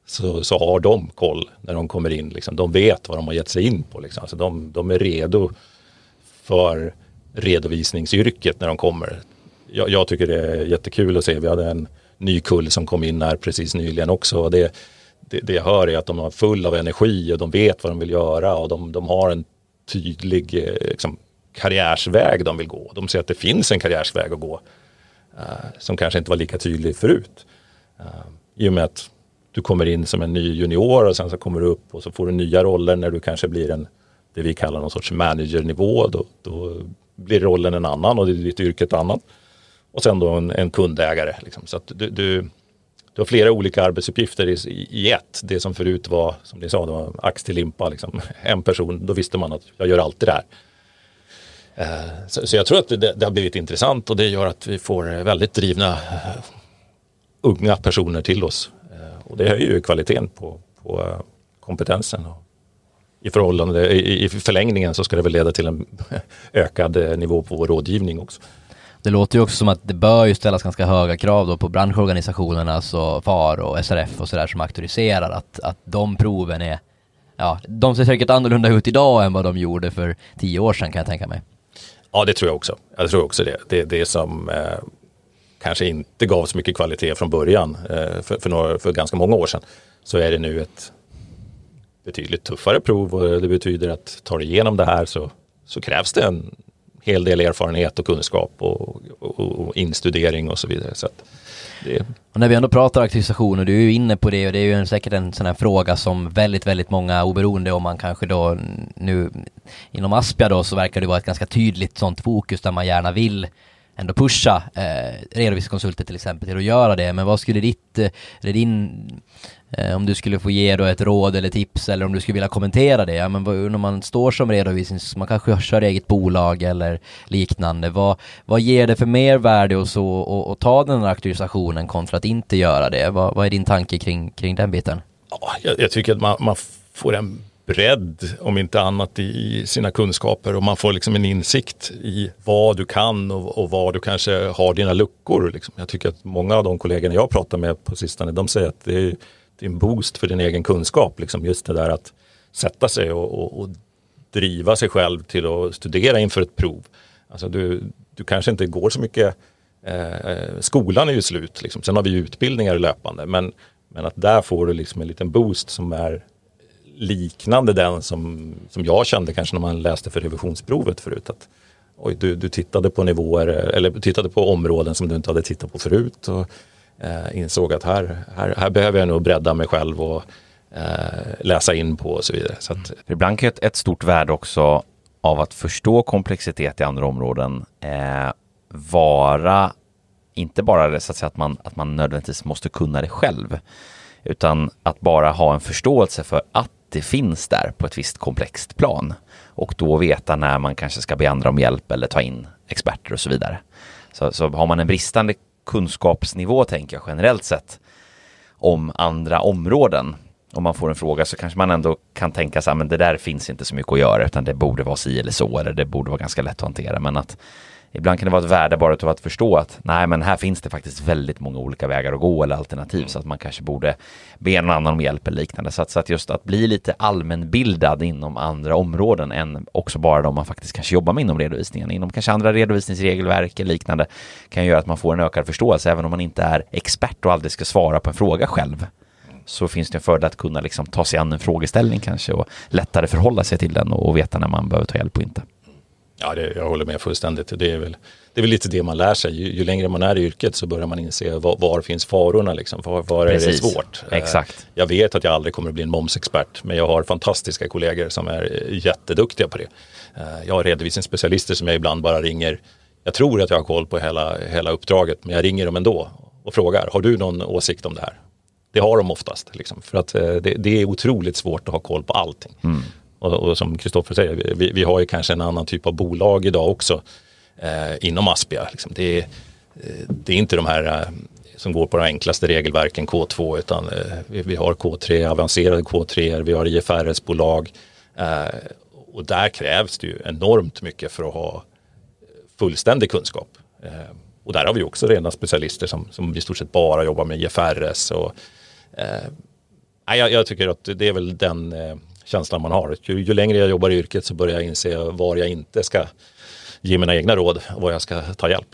så, så har de koll när de kommer in. Liksom. De vet vad de har gett sig in på. Liksom. Alltså de, de är redo för redovisningsyrket när de kommer. Jag, jag, tycker det är jättekul att se. Vi hade en ny kull som kom in här precis nyligen också. Det, det, det jag hör är att de är full av energi och de vet vad de vill göra och de, de har en tydlig eh, liksom, karriärsväg de vill gå. De ser att det finns en karriärsväg att gå uh, som kanske inte var lika tydlig förut. Uh, I och med att du kommer in som en ny junior och sen så kommer du upp och så får du nya roller när du kanske blir en, det vi kallar någon sorts managernivå. Då, då blir rollen en annan och ditt yrke ett annat. Och sen då en, en kundägare. Liksom. Så att du, du, du har flera olika arbetsuppgifter i, i ett. Det som förut var, som ni sa, det var ax till limpa. Liksom. En person, då visste man att jag gör allt det där. Eh, så, så, jag tror att det, det, har blivit intressant och det gör att vi får väldigt drivna uh, unga personer till oss eh, och det höjer ju kvaliteten på, på kompetensen. Och I, förhållande, i, I förlängningen så ska det väl leda till en ökad nivå på vår rådgivning också. Det låter ju också som att det bör ju ställas ganska höga krav då på branschorganisationerna, alltså FAR och SRF och sådär som auktoriserar att, att de proven är, ja, de ser säkert annorlunda ut idag än vad de gjorde för tio år sedan kan jag tänka mig. Ja, det tror jag också. Jag tror också det. Det är det som eh, kanske inte gav så mycket kvalitet från början eh, för, för, några, för ganska många år sedan. Så är det nu ett betydligt tuffare prov och det betyder att tar du igenom det här så, så krävs det en hel del erfarenhet och kunskap och, och, och instudering och så vidare. Så det... Och när vi ändå pratar auktorisation och du är ju inne på det och det är ju en, säkert en sån här fråga som väldigt, väldigt många oberoende om man kanske då nu inom Aspia då så verkar det vara ett ganska tydligt sånt fokus där man gärna vill ändå pusha eh, redovisningskonsulter till exempel till att göra det. Men vad skulle ditt, eh, eller din, Eh, om du skulle få ge då ett råd eller tips eller om du skulle vilja kommentera det, ja men när man står som redovisnings, man kanske kör eget bolag eller liknande, vad, vad ger det för mervärde och så och, och ta den här auktorisationen kontra att inte göra det? Vad, vad är din tanke kring, kring den biten? Ja, jag, jag tycker att man, man får en bredd, om inte annat, i sina kunskaper och man får liksom en insikt i vad du kan och, och var du kanske har dina luckor. Liksom. Jag tycker att många av de kollegorna jag pratar med på sistone, de säger att det är, det är en boost för din egen kunskap. Liksom. Just det där att sätta sig och, och, och driva sig själv till att studera inför ett prov. Alltså du, du kanske inte går så mycket, eh, eh skolan är ju slut, liksom. sen har vi utbildningar löpande, men, men att där får du liksom en liten boost som är liknande den som, som jag kände kanske när man läste för revisionsprovet förut. Att, oj, du, du tittade på nivåer eller tittade på områden som du inte hade tittat på förut och eh, insåg att här, här, här behöver jag nog bredda mig själv och eh, läsa in på och så vidare. Så att, mm. Ibland kan ett, ett stort värde också av att förstå komplexitet i andra områden eh, vara inte bara det, så att, säga, att, man, att man nödvändigtvis måste kunna det själv, utan att bara ha en förståelse för att det finns där på ett visst komplext plan och då veta när man kanske ska be andra om hjälp eller ta in experter och så vidare. Så, så har man en bristande kunskapsnivå, tänker jag generellt sett, om andra områden, om man får en fråga så kanske man ändå kan tänka sig att det där finns inte så mycket att göra utan det borde vara si eller så eller det borde vara ganska lätt att hantera. Men att ibland kan det vara ett värde bara av att förstå att nej, men här finns det faktiskt väldigt många olika vägar att gå eller alternativ mm. så att man kanske borde be någon annan om hjälp eller liknande. Så att, så att just att bli lite allmänbildad inom andra områden än också bara de man faktiskt kanske jobbar med inom redovisningen. Inom kanske andra redovisningsregelverk eller liknande kan göra att man får en ökad förståelse även om man inte är expert och aldrig ska svara på en fråga själv så finns det en fördel att kunna liksom ta sig an en frågeställning kanske och lättare förhålla sig till den och veta när man behöver ta hjälp och inte. Ja, det, jag håller med fullständigt. Det är, väl, det är väl lite det man lär sig. Ju, ju längre man är i yrket så börjar man inse var, var finns farorna, liksom. var, var är det svårt. Eh, Exakt. Jag vet att jag aldrig kommer att bli en momsexpert, men jag har fantastiska kollegor som är jätteduktiga på det. Eh, jag har redovisningsspecialister som jag ibland bara ringer. Jag tror att jag har koll på hela, hela uppdraget, men jag ringer dem ändå och frågar, har du någon åsikt om det här? Det har de oftast, liksom, för att eh, det, det, är otroligt svårt att ha koll på allting. Mm. Och, och som Kristoffer säger, vi, vi, har ju kanske en annan typ av bolag idag också eh, inom Aspia. Liksom det, är, eh, det är inte de här eh, som går på de enklaste regelverken K2 utan eh, vi, vi, har K3, avancerade K3, vi har IFRS-bolag och där krävs det ju enormt mycket för att ha fullständig kunskap. Och där har vi också rena specialister som, som i stort sett bara jobbar med IFRS. Och, jag, jag tycker att det är väl den känslan man har. Ju, ju, längre jag jobbar i yrket så börjar jag inse var jag inte ska ge mina egna råd och var jag ska ta hjälp.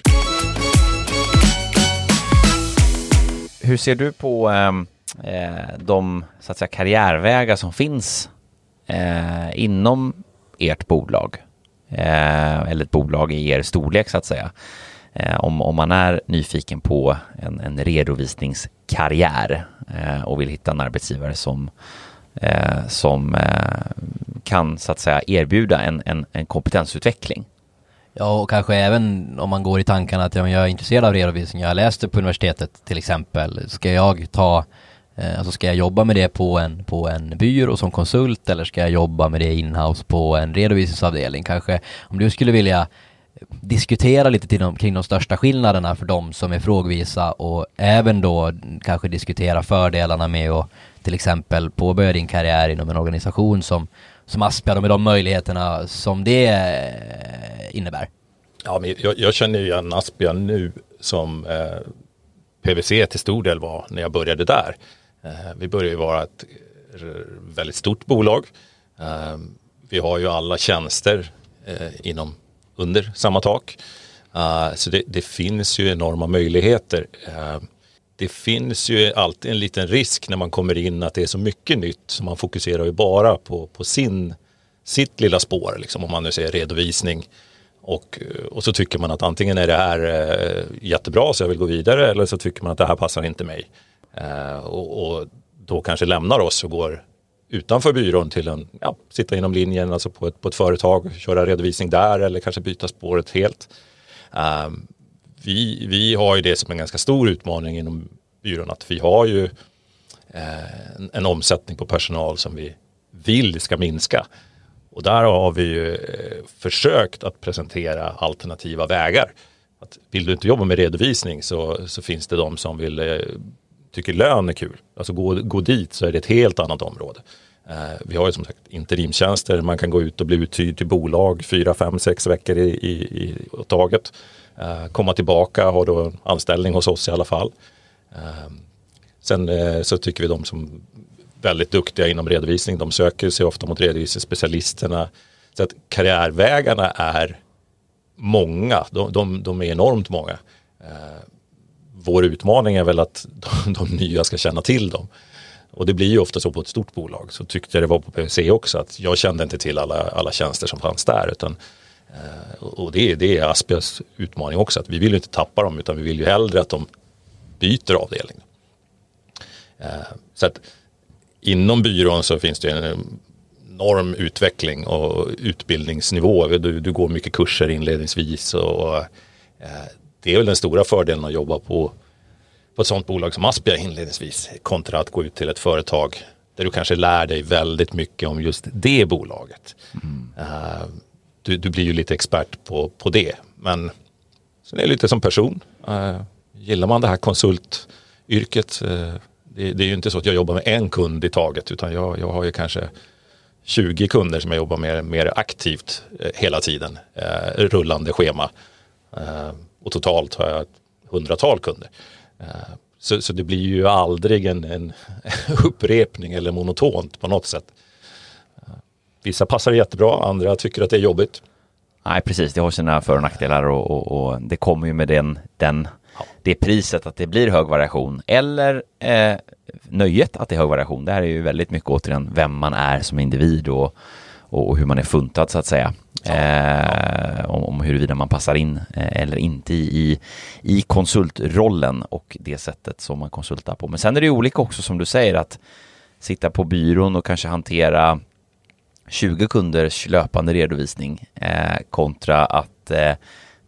Hur ser du på ehm, eh, de så att säga, karriärvägar som finns eh, inom ert bolag? Eh, eller ett bolag i er storlek så att säga. Eh, om, om man är nyfiken på en, en redovisningskarriär eh, och vill hitta en arbetsgivare som eh, som eh, kan så att säga erbjuda en, en, en, kompetensutveckling. Ja, och kanske även om man går i tankarna att ja, jag är intresserad av redovisning, jag läste på universitetet till exempel, ska jag ta eh, Alltså ska jag jobba med det på en, på en byrå som konsult eller ska jag jobba med det inhouse på en redovisningsavdelning? Kanske om du skulle vilja diskutera lite till de, kring de största skillnaderna för de som är frågvisa och även då kanske diskutera fördelarna med att till exempel påbörja din karriär inom en organisation som, som Aspia med de möjligheterna som det eh, innebär. Ja, men jag, jag känner ju igen Aspia nu som eh, PVC till stor del var när jag började där. Eh, vi började ju vara ett eh, väldigt stort bolag. Eh, vi har ju alla tjänster eh, inom under samma tak. Uh, så det, det, finns ju enorma möjligheter. Det finns ju alltid en liten risk när man kommer in att det är så mycket nytt så man fokuserar ju bara på, på sin, sitt lilla spår, liksom, om man nu säger redovisning. Och, eh, och så tycker man att antingen är det här eh, jättebra så jag vill gå vidare eller så tycker man att det här passar inte mig. Eh, och, och, då kanske lämnar oss och går utanför byrån till en, ja, sitta inom linjen, alltså på ett, på ett företag, köra redovisning där eller kanske byta spåret helt. Um, vi, vi har ju det som en ganska stor utmaning inom byrån att vi har ju eh, en, en, omsättning på personal som vi vill ska minska. Och där har vi ju eh, försökt att presentera alternativa vägar. Att vill du inte jobba med redovisning så, så finns det de som vill eh, tycker lön är kul. Alltså gå, gå dit så är det ett helt annat område. Eh, vi har ju som sagt interimtjänster, man kan gå ut och bli uthyrd till bolag fyra, fem, sex veckor i, i, i taget. Eh, komma tillbaka, ha då anställning hos oss i alla fall. Eh, sen eh, så tycker vi de som väldigt duktiga inom redovisning, de söker sig ofta mot redovisningsspecialisterna. Så att karriärvägarna är många, de, de, de är enormt många. Eh, vår utmaning är väl att de, de, nya ska känna till dem. Och det blir ju ofta så på ett stort bolag. Så tyckte jag det var på PwC också att jag kände inte till alla, alla tjänster som fanns där. Utan, och det, det är Aspias utmaning också. Att vi vill ju inte tappa dem utan vi vill ju hellre att de byter avdelning. Eh, så att inom byrån så finns det en enorm utveckling och utbildningsnivå. Du, du går mycket kurser inledningsvis och eh, det är väl den stora fördelen att jobba på, på ett sådant bolag som Aspia inledningsvis kontra att gå ut till ett företag där du kanske lär dig väldigt mycket om just det bolaget. Mm. Du, du, blir ju lite expert på, på det. Men sen är det lite som person. Uh, gillar man det här konsultyrket, uh, det, det, är ju inte så att jag jobbar med en kund i taget utan jag, jag har ju kanske 20 kunder som jag jobbar med mer aktivt eh, hela tiden. rullande schema. Och totalt har jag ett hundratal kunder. Eh, så, så, det blir ju aldrig en, en upprepning eller monotont på något sätt. Vissa passar jättebra, andra tycker att det är jobbigt. Nej, precis. Det har sina för och nackdelar och, och, och det kommer ju med den, den, ja. det priset att det blir hög variation eller eh, nöjet att det är hög variation. Det här är ju väldigt mycket återigen vem man är som individ och, och hur man är funtad så att säga. Eh, om, om huruvida man passar in eh, eller inte i, i konsultrollen och det sättet som man konsultar på. Men sen är det olika också som du säger att sitta på byrån och kanske hantera 20 kunders löpande redovisning eh, kontra att eh,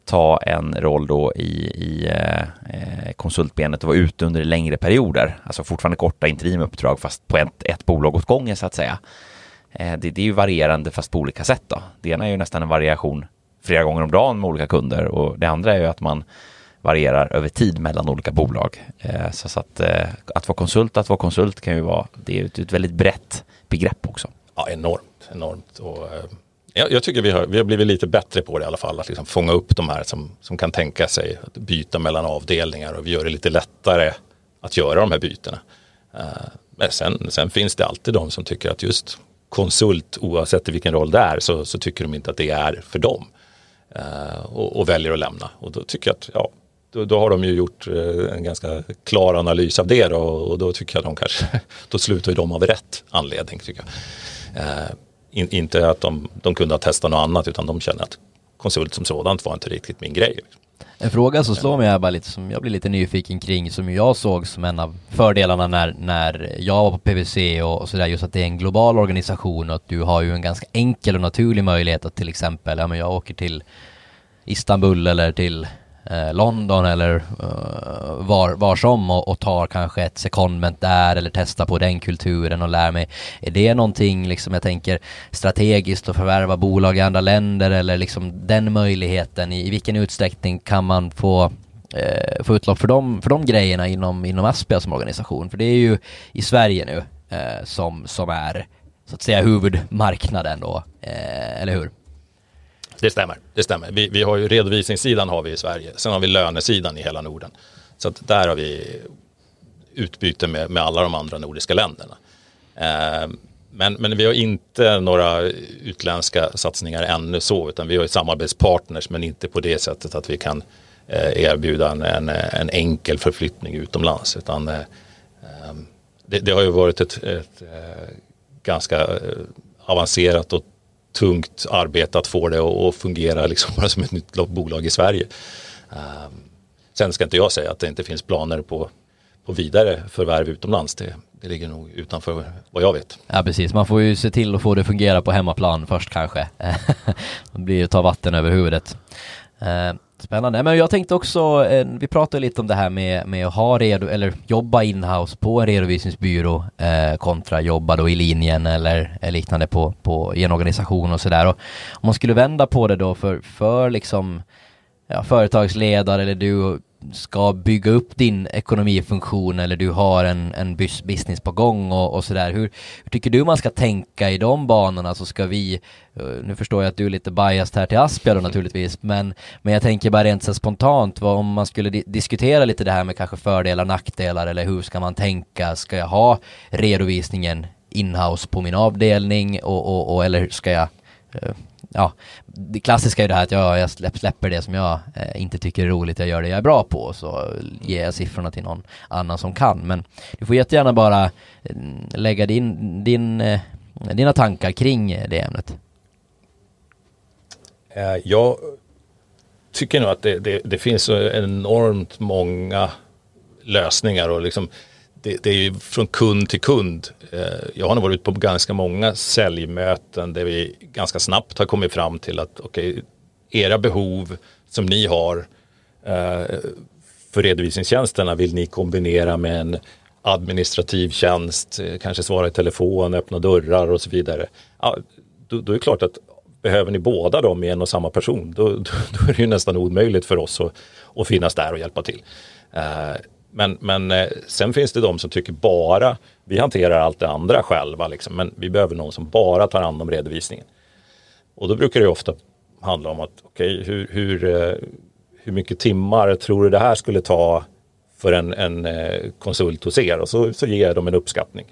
ta en roll då i, i eh, eh, konsultbenet och vara ute under längre perioder. Alltså fortfarande korta interimuppdrag fast på ett, ett bolag åt gången så att säga. Eh, det, det, är ju varierande fast på olika sätt då. Det ena är ju nästan en variation flera gånger om dagen med olika kunder och det andra är ju att man varierar över tid mellan olika bolag. Eh, så att, eh, att vara konsult, att vara konsult kan ju vara, det är ett väldigt brett begrepp också. Ja, enormt, enormt. Och, eh, jag, jag tycker vi har, vi har blivit lite bättre på det i alla fall, att liksom fånga upp de här som, som kan tänka sig att byta mellan avdelningar och vi gör det lite lättare att göra de här bytena. Eh, men sen, sen finns det alltid de som tycker att just konsult, oavsett vilken roll det är, så, så tycker de inte att det är för dem. Eh, och, och, väljer att lämna. Och då tycker jag att, ja, då, då har de ju gjort eh, en ganska klar analys av det då, och då tycker jag de kanske, då slutar ju de av rätt anledning tycker jag. Eh, in, inte att de, de kunde ha testat något annat utan de känner att konsult som sådant var inte riktigt min grej. En fråga som slår mig här bara lite som jag blir lite nyfiken kring som jag såg som en av fördelarna när, när jag var på PVC och, och sådär just att det är en global organisation och att du har ju en ganska enkel och naturlig möjlighet att till exempel, ja men jag åker till Istanbul eller till Eh, London eller eh, var, var som och, och, tar kanske ett secondment där eller testar på den kulturen och lär mig. Är det någonting liksom jag tänker strategiskt att förvärva bolag i andra länder eller liksom den möjligheten i, i vilken utsträckning kan man få eh, få utlopp för de, för de grejerna inom, inom Aspia som organisation? För det är ju i Sverige nu eh, som, som är så att säga huvudmarknaden då, eh, eller hur? Det stämmer. Det stämmer. Vi, vi har ju redovisningssidan har vi i Sverige. Sen har vi lönesidan i hela Norden. Så att där har vi utbyte med, med alla de andra nordiska länderna. Eh, men, men vi har inte några utländska satsningar ännu så, utan vi har samarbetspartners, men inte på det sättet att vi kan eh, erbjuda en, en, en, enkel förflyttning utomlands. Utan, eh, eh det, det, har ju varit ett, ett eh, ganska eh, avancerat och tungt arbete att få det att fungera liksom bara som ett nytt bolag i Sverige. Ehm, sen ska inte jag säga att det inte finns planer på, på vidare förvärv utomlands. Det, det ligger nog utanför vad jag vet. Ja precis, man får ju se till att få det att fungera på hemmaplan först kanske. det blir ju att ta vatten över huvudet. Ehm, spännande, men jag tänkte också, eh, vi pratade lite om det här med, med att ha redo, eller jobba inhouse på en redovisningsbyrå eh, kontra jobba då i linjen eller eh, liknande på, på, i en organisation och sådär. Om man skulle vända på det då för, för liksom ja, företagsledare eller du ska bygga upp din ekonomifunktion eller du har en, en business på gång och, och sådär. Hur, hur, tycker du man ska tänka i de banorna så ska vi, eh, nu förstår jag att du är lite biased här till Aspia då naturligtvis, men, men jag tänker bara rent så spontant vad, om man skulle di diskutera lite det här med kanske fördelar, nackdelar eller hur ska man tänka? Ska jag ha redovisningen inhouse på min avdelning och, och, och eller ska jag eh, ja, det klassiska är ju det här att jag, jag släpper det som jag eh, inte tycker är roligt, jag gör det jag är bra på och så ger jag siffrorna till någon annan som kan. Men du får jättegärna bara eh, lägga din, din, eh, dina tankar kring det ämnet. Eh, jag tycker nog att det, det, det finns så enormt många lösningar och liksom det, det, är ju från kund till kund. Eh, jag har nog varit ute på ganska många säljmöten där vi ganska snabbt har kommit fram till att okej, okay, era behov som ni har eh, för redovisningstjänsterna vill ni kombinera med en administrativ tjänst, eh, kanske svara i telefon, öppna dörrar och så vidare. Ja, då, då är det klart att behöver ni båda dem i en och samma person, då, då, då är det ju nästan omöjligt för oss att, att finnas där och hjälpa till. Men, men eh, sen finns det de som tycker bara, vi hanterar allt det andra själva, liksom, men vi behöver någon som bara tar hand om redovisningen. Och då brukar det ofta handla om att, okej, okay, hur, hur, eh, hur mycket timmar tror du det här skulle ta för en, en eh, konsult hos er? Och så, så ger de en uppskattning.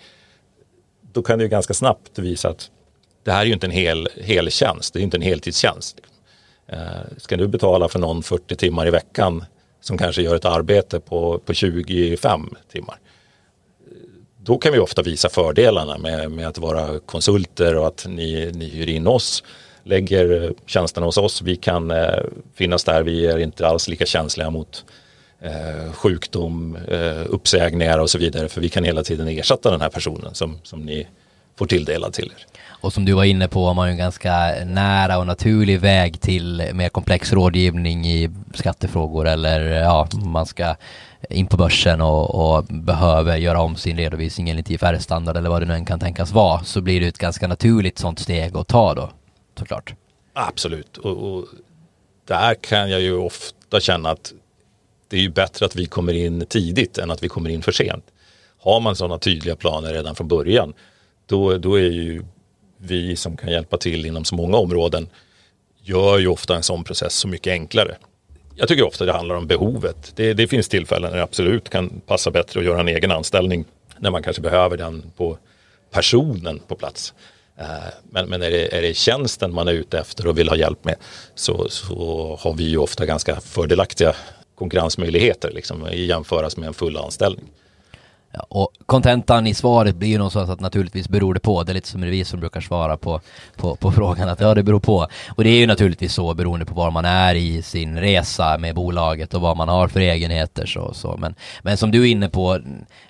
Då kan det ju ganska snabbt visa att det här är ju inte en hel, hel tjänst, det är inte en heltidstjänst. Ska du betala för någon 40 timmar i veckan som kanske gör ett arbete på, på 25 timmar. Då kan vi ofta visa fördelarna med, med att vara konsulter och att ni, ni hyr in oss, lägger tjänsterna hos oss. Vi kan eh, finnas där, vi är inte alls lika känsliga mot eh, sjukdom, eh, uppsägningar och så vidare. För vi kan hela tiden ersätta den här personen som, som ni får tilldelad till er. Och som du var inne på har man ju en ganska nära och naturlig väg till mer komplex rådgivning i skattefrågor eller ja, man ska in på börsen och, och behöver göra om sin redovisning enligt IFR-standard eller vad det nu än kan tänkas vara så blir det ett ganska naturligt sånt steg att ta då såklart. Absolut och, och där kan jag ju ofta känna att det är ju bättre att vi kommer in tidigt än att vi kommer in för sent. Har man sådana tydliga planer redan från början då, då är ju vi som kan hjälpa till inom så många områden gör ju ofta en sån process så mycket enklare. Jag tycker ofta det handlar om behovet. Det, det finns tillfällen när det absolut kan passa bättre att göra en egen anställning när man kanske behöver den på personen på plats. Eh, men, men är, det, är det tjänsten man är ute efter och vill ha hjälp med så, så har vi ju ofta ganska fördelaktiga konkurrensmöjligheter liksom, i jämföras med en full anställning. Ja, och kontentan i svaret blir ju någonstans att naturligtvis beror det på. Det är lite som revisorn brukar svara på, på, på, frågan att ja, det beror på. Och det är ju naturligtvis så beroende på var man är i sin resa med bolaget och vad man har för egenheter. Så, så. Men, men som du är inne på,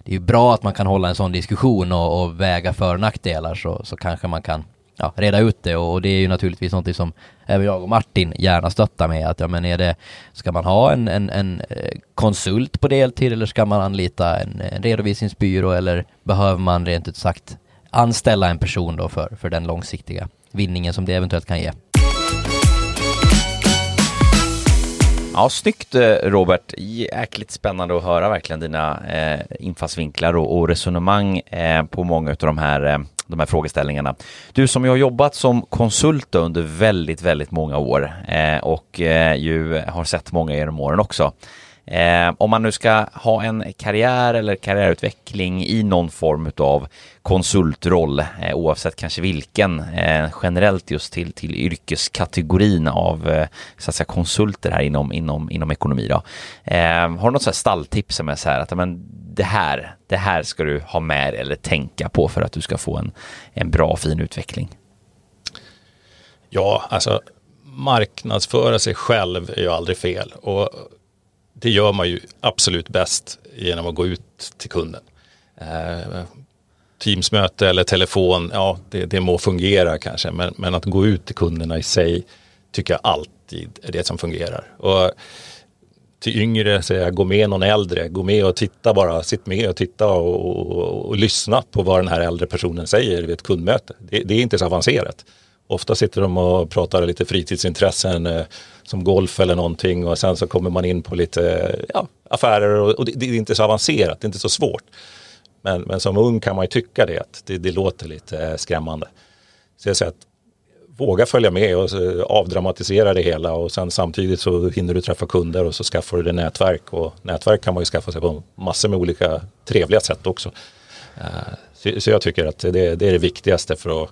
det är ju bra att man kan hålla en sån diskussion och, och väga för och nackdelar så, så kanske man kan ja, reda ut det och, det är ju naturligtvis någonting som även jag och Martin gärna stöttar med att ja men är det, ska man ha en, en, en eh, konsult på deltid eller ska man anlita en, en redovisningsbyrå eller behöver man rent ut sagt anställa en person då för, för den långsiktiga vinningen som det eventuellt kan ge. Ja, snyggt eh, Robert. Jäkligt spännande att höra verkligen dina eh, infallsvinklar och, och resonemang eh, på många av de här eh, de här frågeställningarna. Du som ju har jobbat som konsult under väldigt, väldigt många år eh, och eh, ju har sett många genom åren också. Eh, om man nu ska ha en karriär eller karriärutveckling i någon form av konsultroll, eh, oavsett kanske vilken, eh, generellt just till, till yrkeskategorin av eh, så att säga, konsulter här inom, inom, inom ekonomi. Då. Eh, har du något så här stalltips som är så här att men, det här, det här ska du ha med eller tänka på för att du ska få en, en bra fin utveckling? Ja, alltså marknadsföra sig själv är ju aldrig fel. Och det gör man ju absolut bäst genom att gå ut till kunden. Eh, Teamsmöte eller telefon, ja det, det må fungera kanske, men, men, att gå ut till kunderna i sig tycker jag alltid är det som fungerar. Och till yngre säger jag, gå med någon äldre, gå med och titta bara, sitt med och titta och, och, och lyssna på vad den här äldre personen säger vid ett kundmöte. Det, det, är inte så avancerat. Ofta sitter de och pratar lite fritidsintressen eh, som golf eller någonting och sen så kommer man in på lite ja, affärer och, och det, det, är inte så avancerat, det är inte så svårt. Men, men som ung kan man ju tycka det, att det, det låter lite eh, skrämmande. Så jag säger att våga följa med och avdramatisera det hela och sen samtidigt så hinner du träffa kunder och så skaffar du dig nätverk och nätverk kan man ju skaffa sig på massor med olika trevliga sätt också. Eh, så jag tycker att det, det är det viktigaste för att,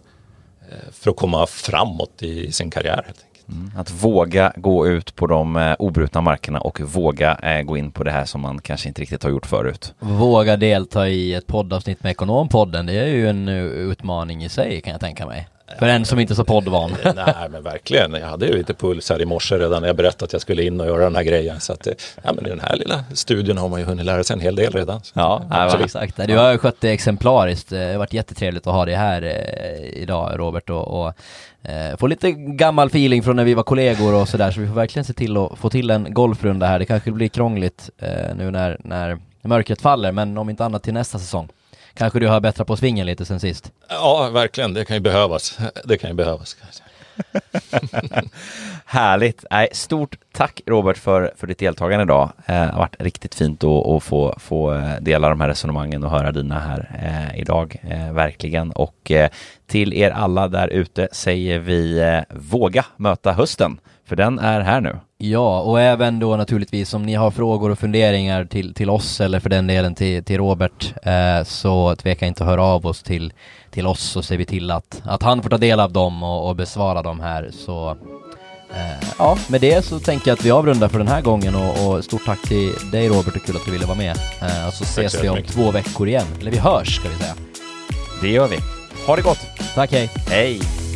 eh, för att komma framåt i sin karriär. Mm, att våga gå ut på de eh, obrutna markerna och våga eh, gå in på det här som man kanske inte riktigt har gjort förut. Våga delta i ett poddavsnitt med Ekonompodden, det är ju en eh, utmaning i sig kan jag tänka mig. För en som inte är så poddvan. Nej men verkligen, jag hade ju lite puls här i morse redan när jag berättade att jag skulle in och göra den här grejen. Så att, eh, ja men i den här lilla studien har man ju hunnit lära sig en hel del redan. Ja, ja exakt. Du har skött det exemplariskt. Det har varit jättetrevligt att ha dig här eh, idag Robert och, och eh, få lite gammal feeling från när vi var kollegor och sådär. Så vi får verkligen se till att få till en golfrunda här. Det kanske blir krångligt nu när, när mörkret faller, men om inte annat till nästa säsong. Kanske du har bättre på svingen lite sen sist? Ja, verkligen. Det kan ju behövas. Det kan ju behövas. Härligt! Nej, stort tack Robert för, för ditt deltagande idag. Eh, det har varit riktigt fint att, att få, få eh, dela de här resonemangen och höra dina här eh, idag, eh, verkligen. Och till er alla där ute säger vi våga möta hösten, för den är här nu. Ja, och även då naturligtvis om ni har frågor och funderingar till, till oss eller för den delen till, till Robert eh, så tveka inte att höra av oss till, till oss så ser vi till att, att han får ta del av dem och, och besvara dem här. Så eh, ja, med det så tänker jag att vi avrundar för den här gången och, och stort tack till dig Robert och kul att du ville vara med. Eh, och så ses vi om två veckor igen, eller vi hörs ska vi säga. Det gör vi. Ha det gott! Tack, hej! Hej!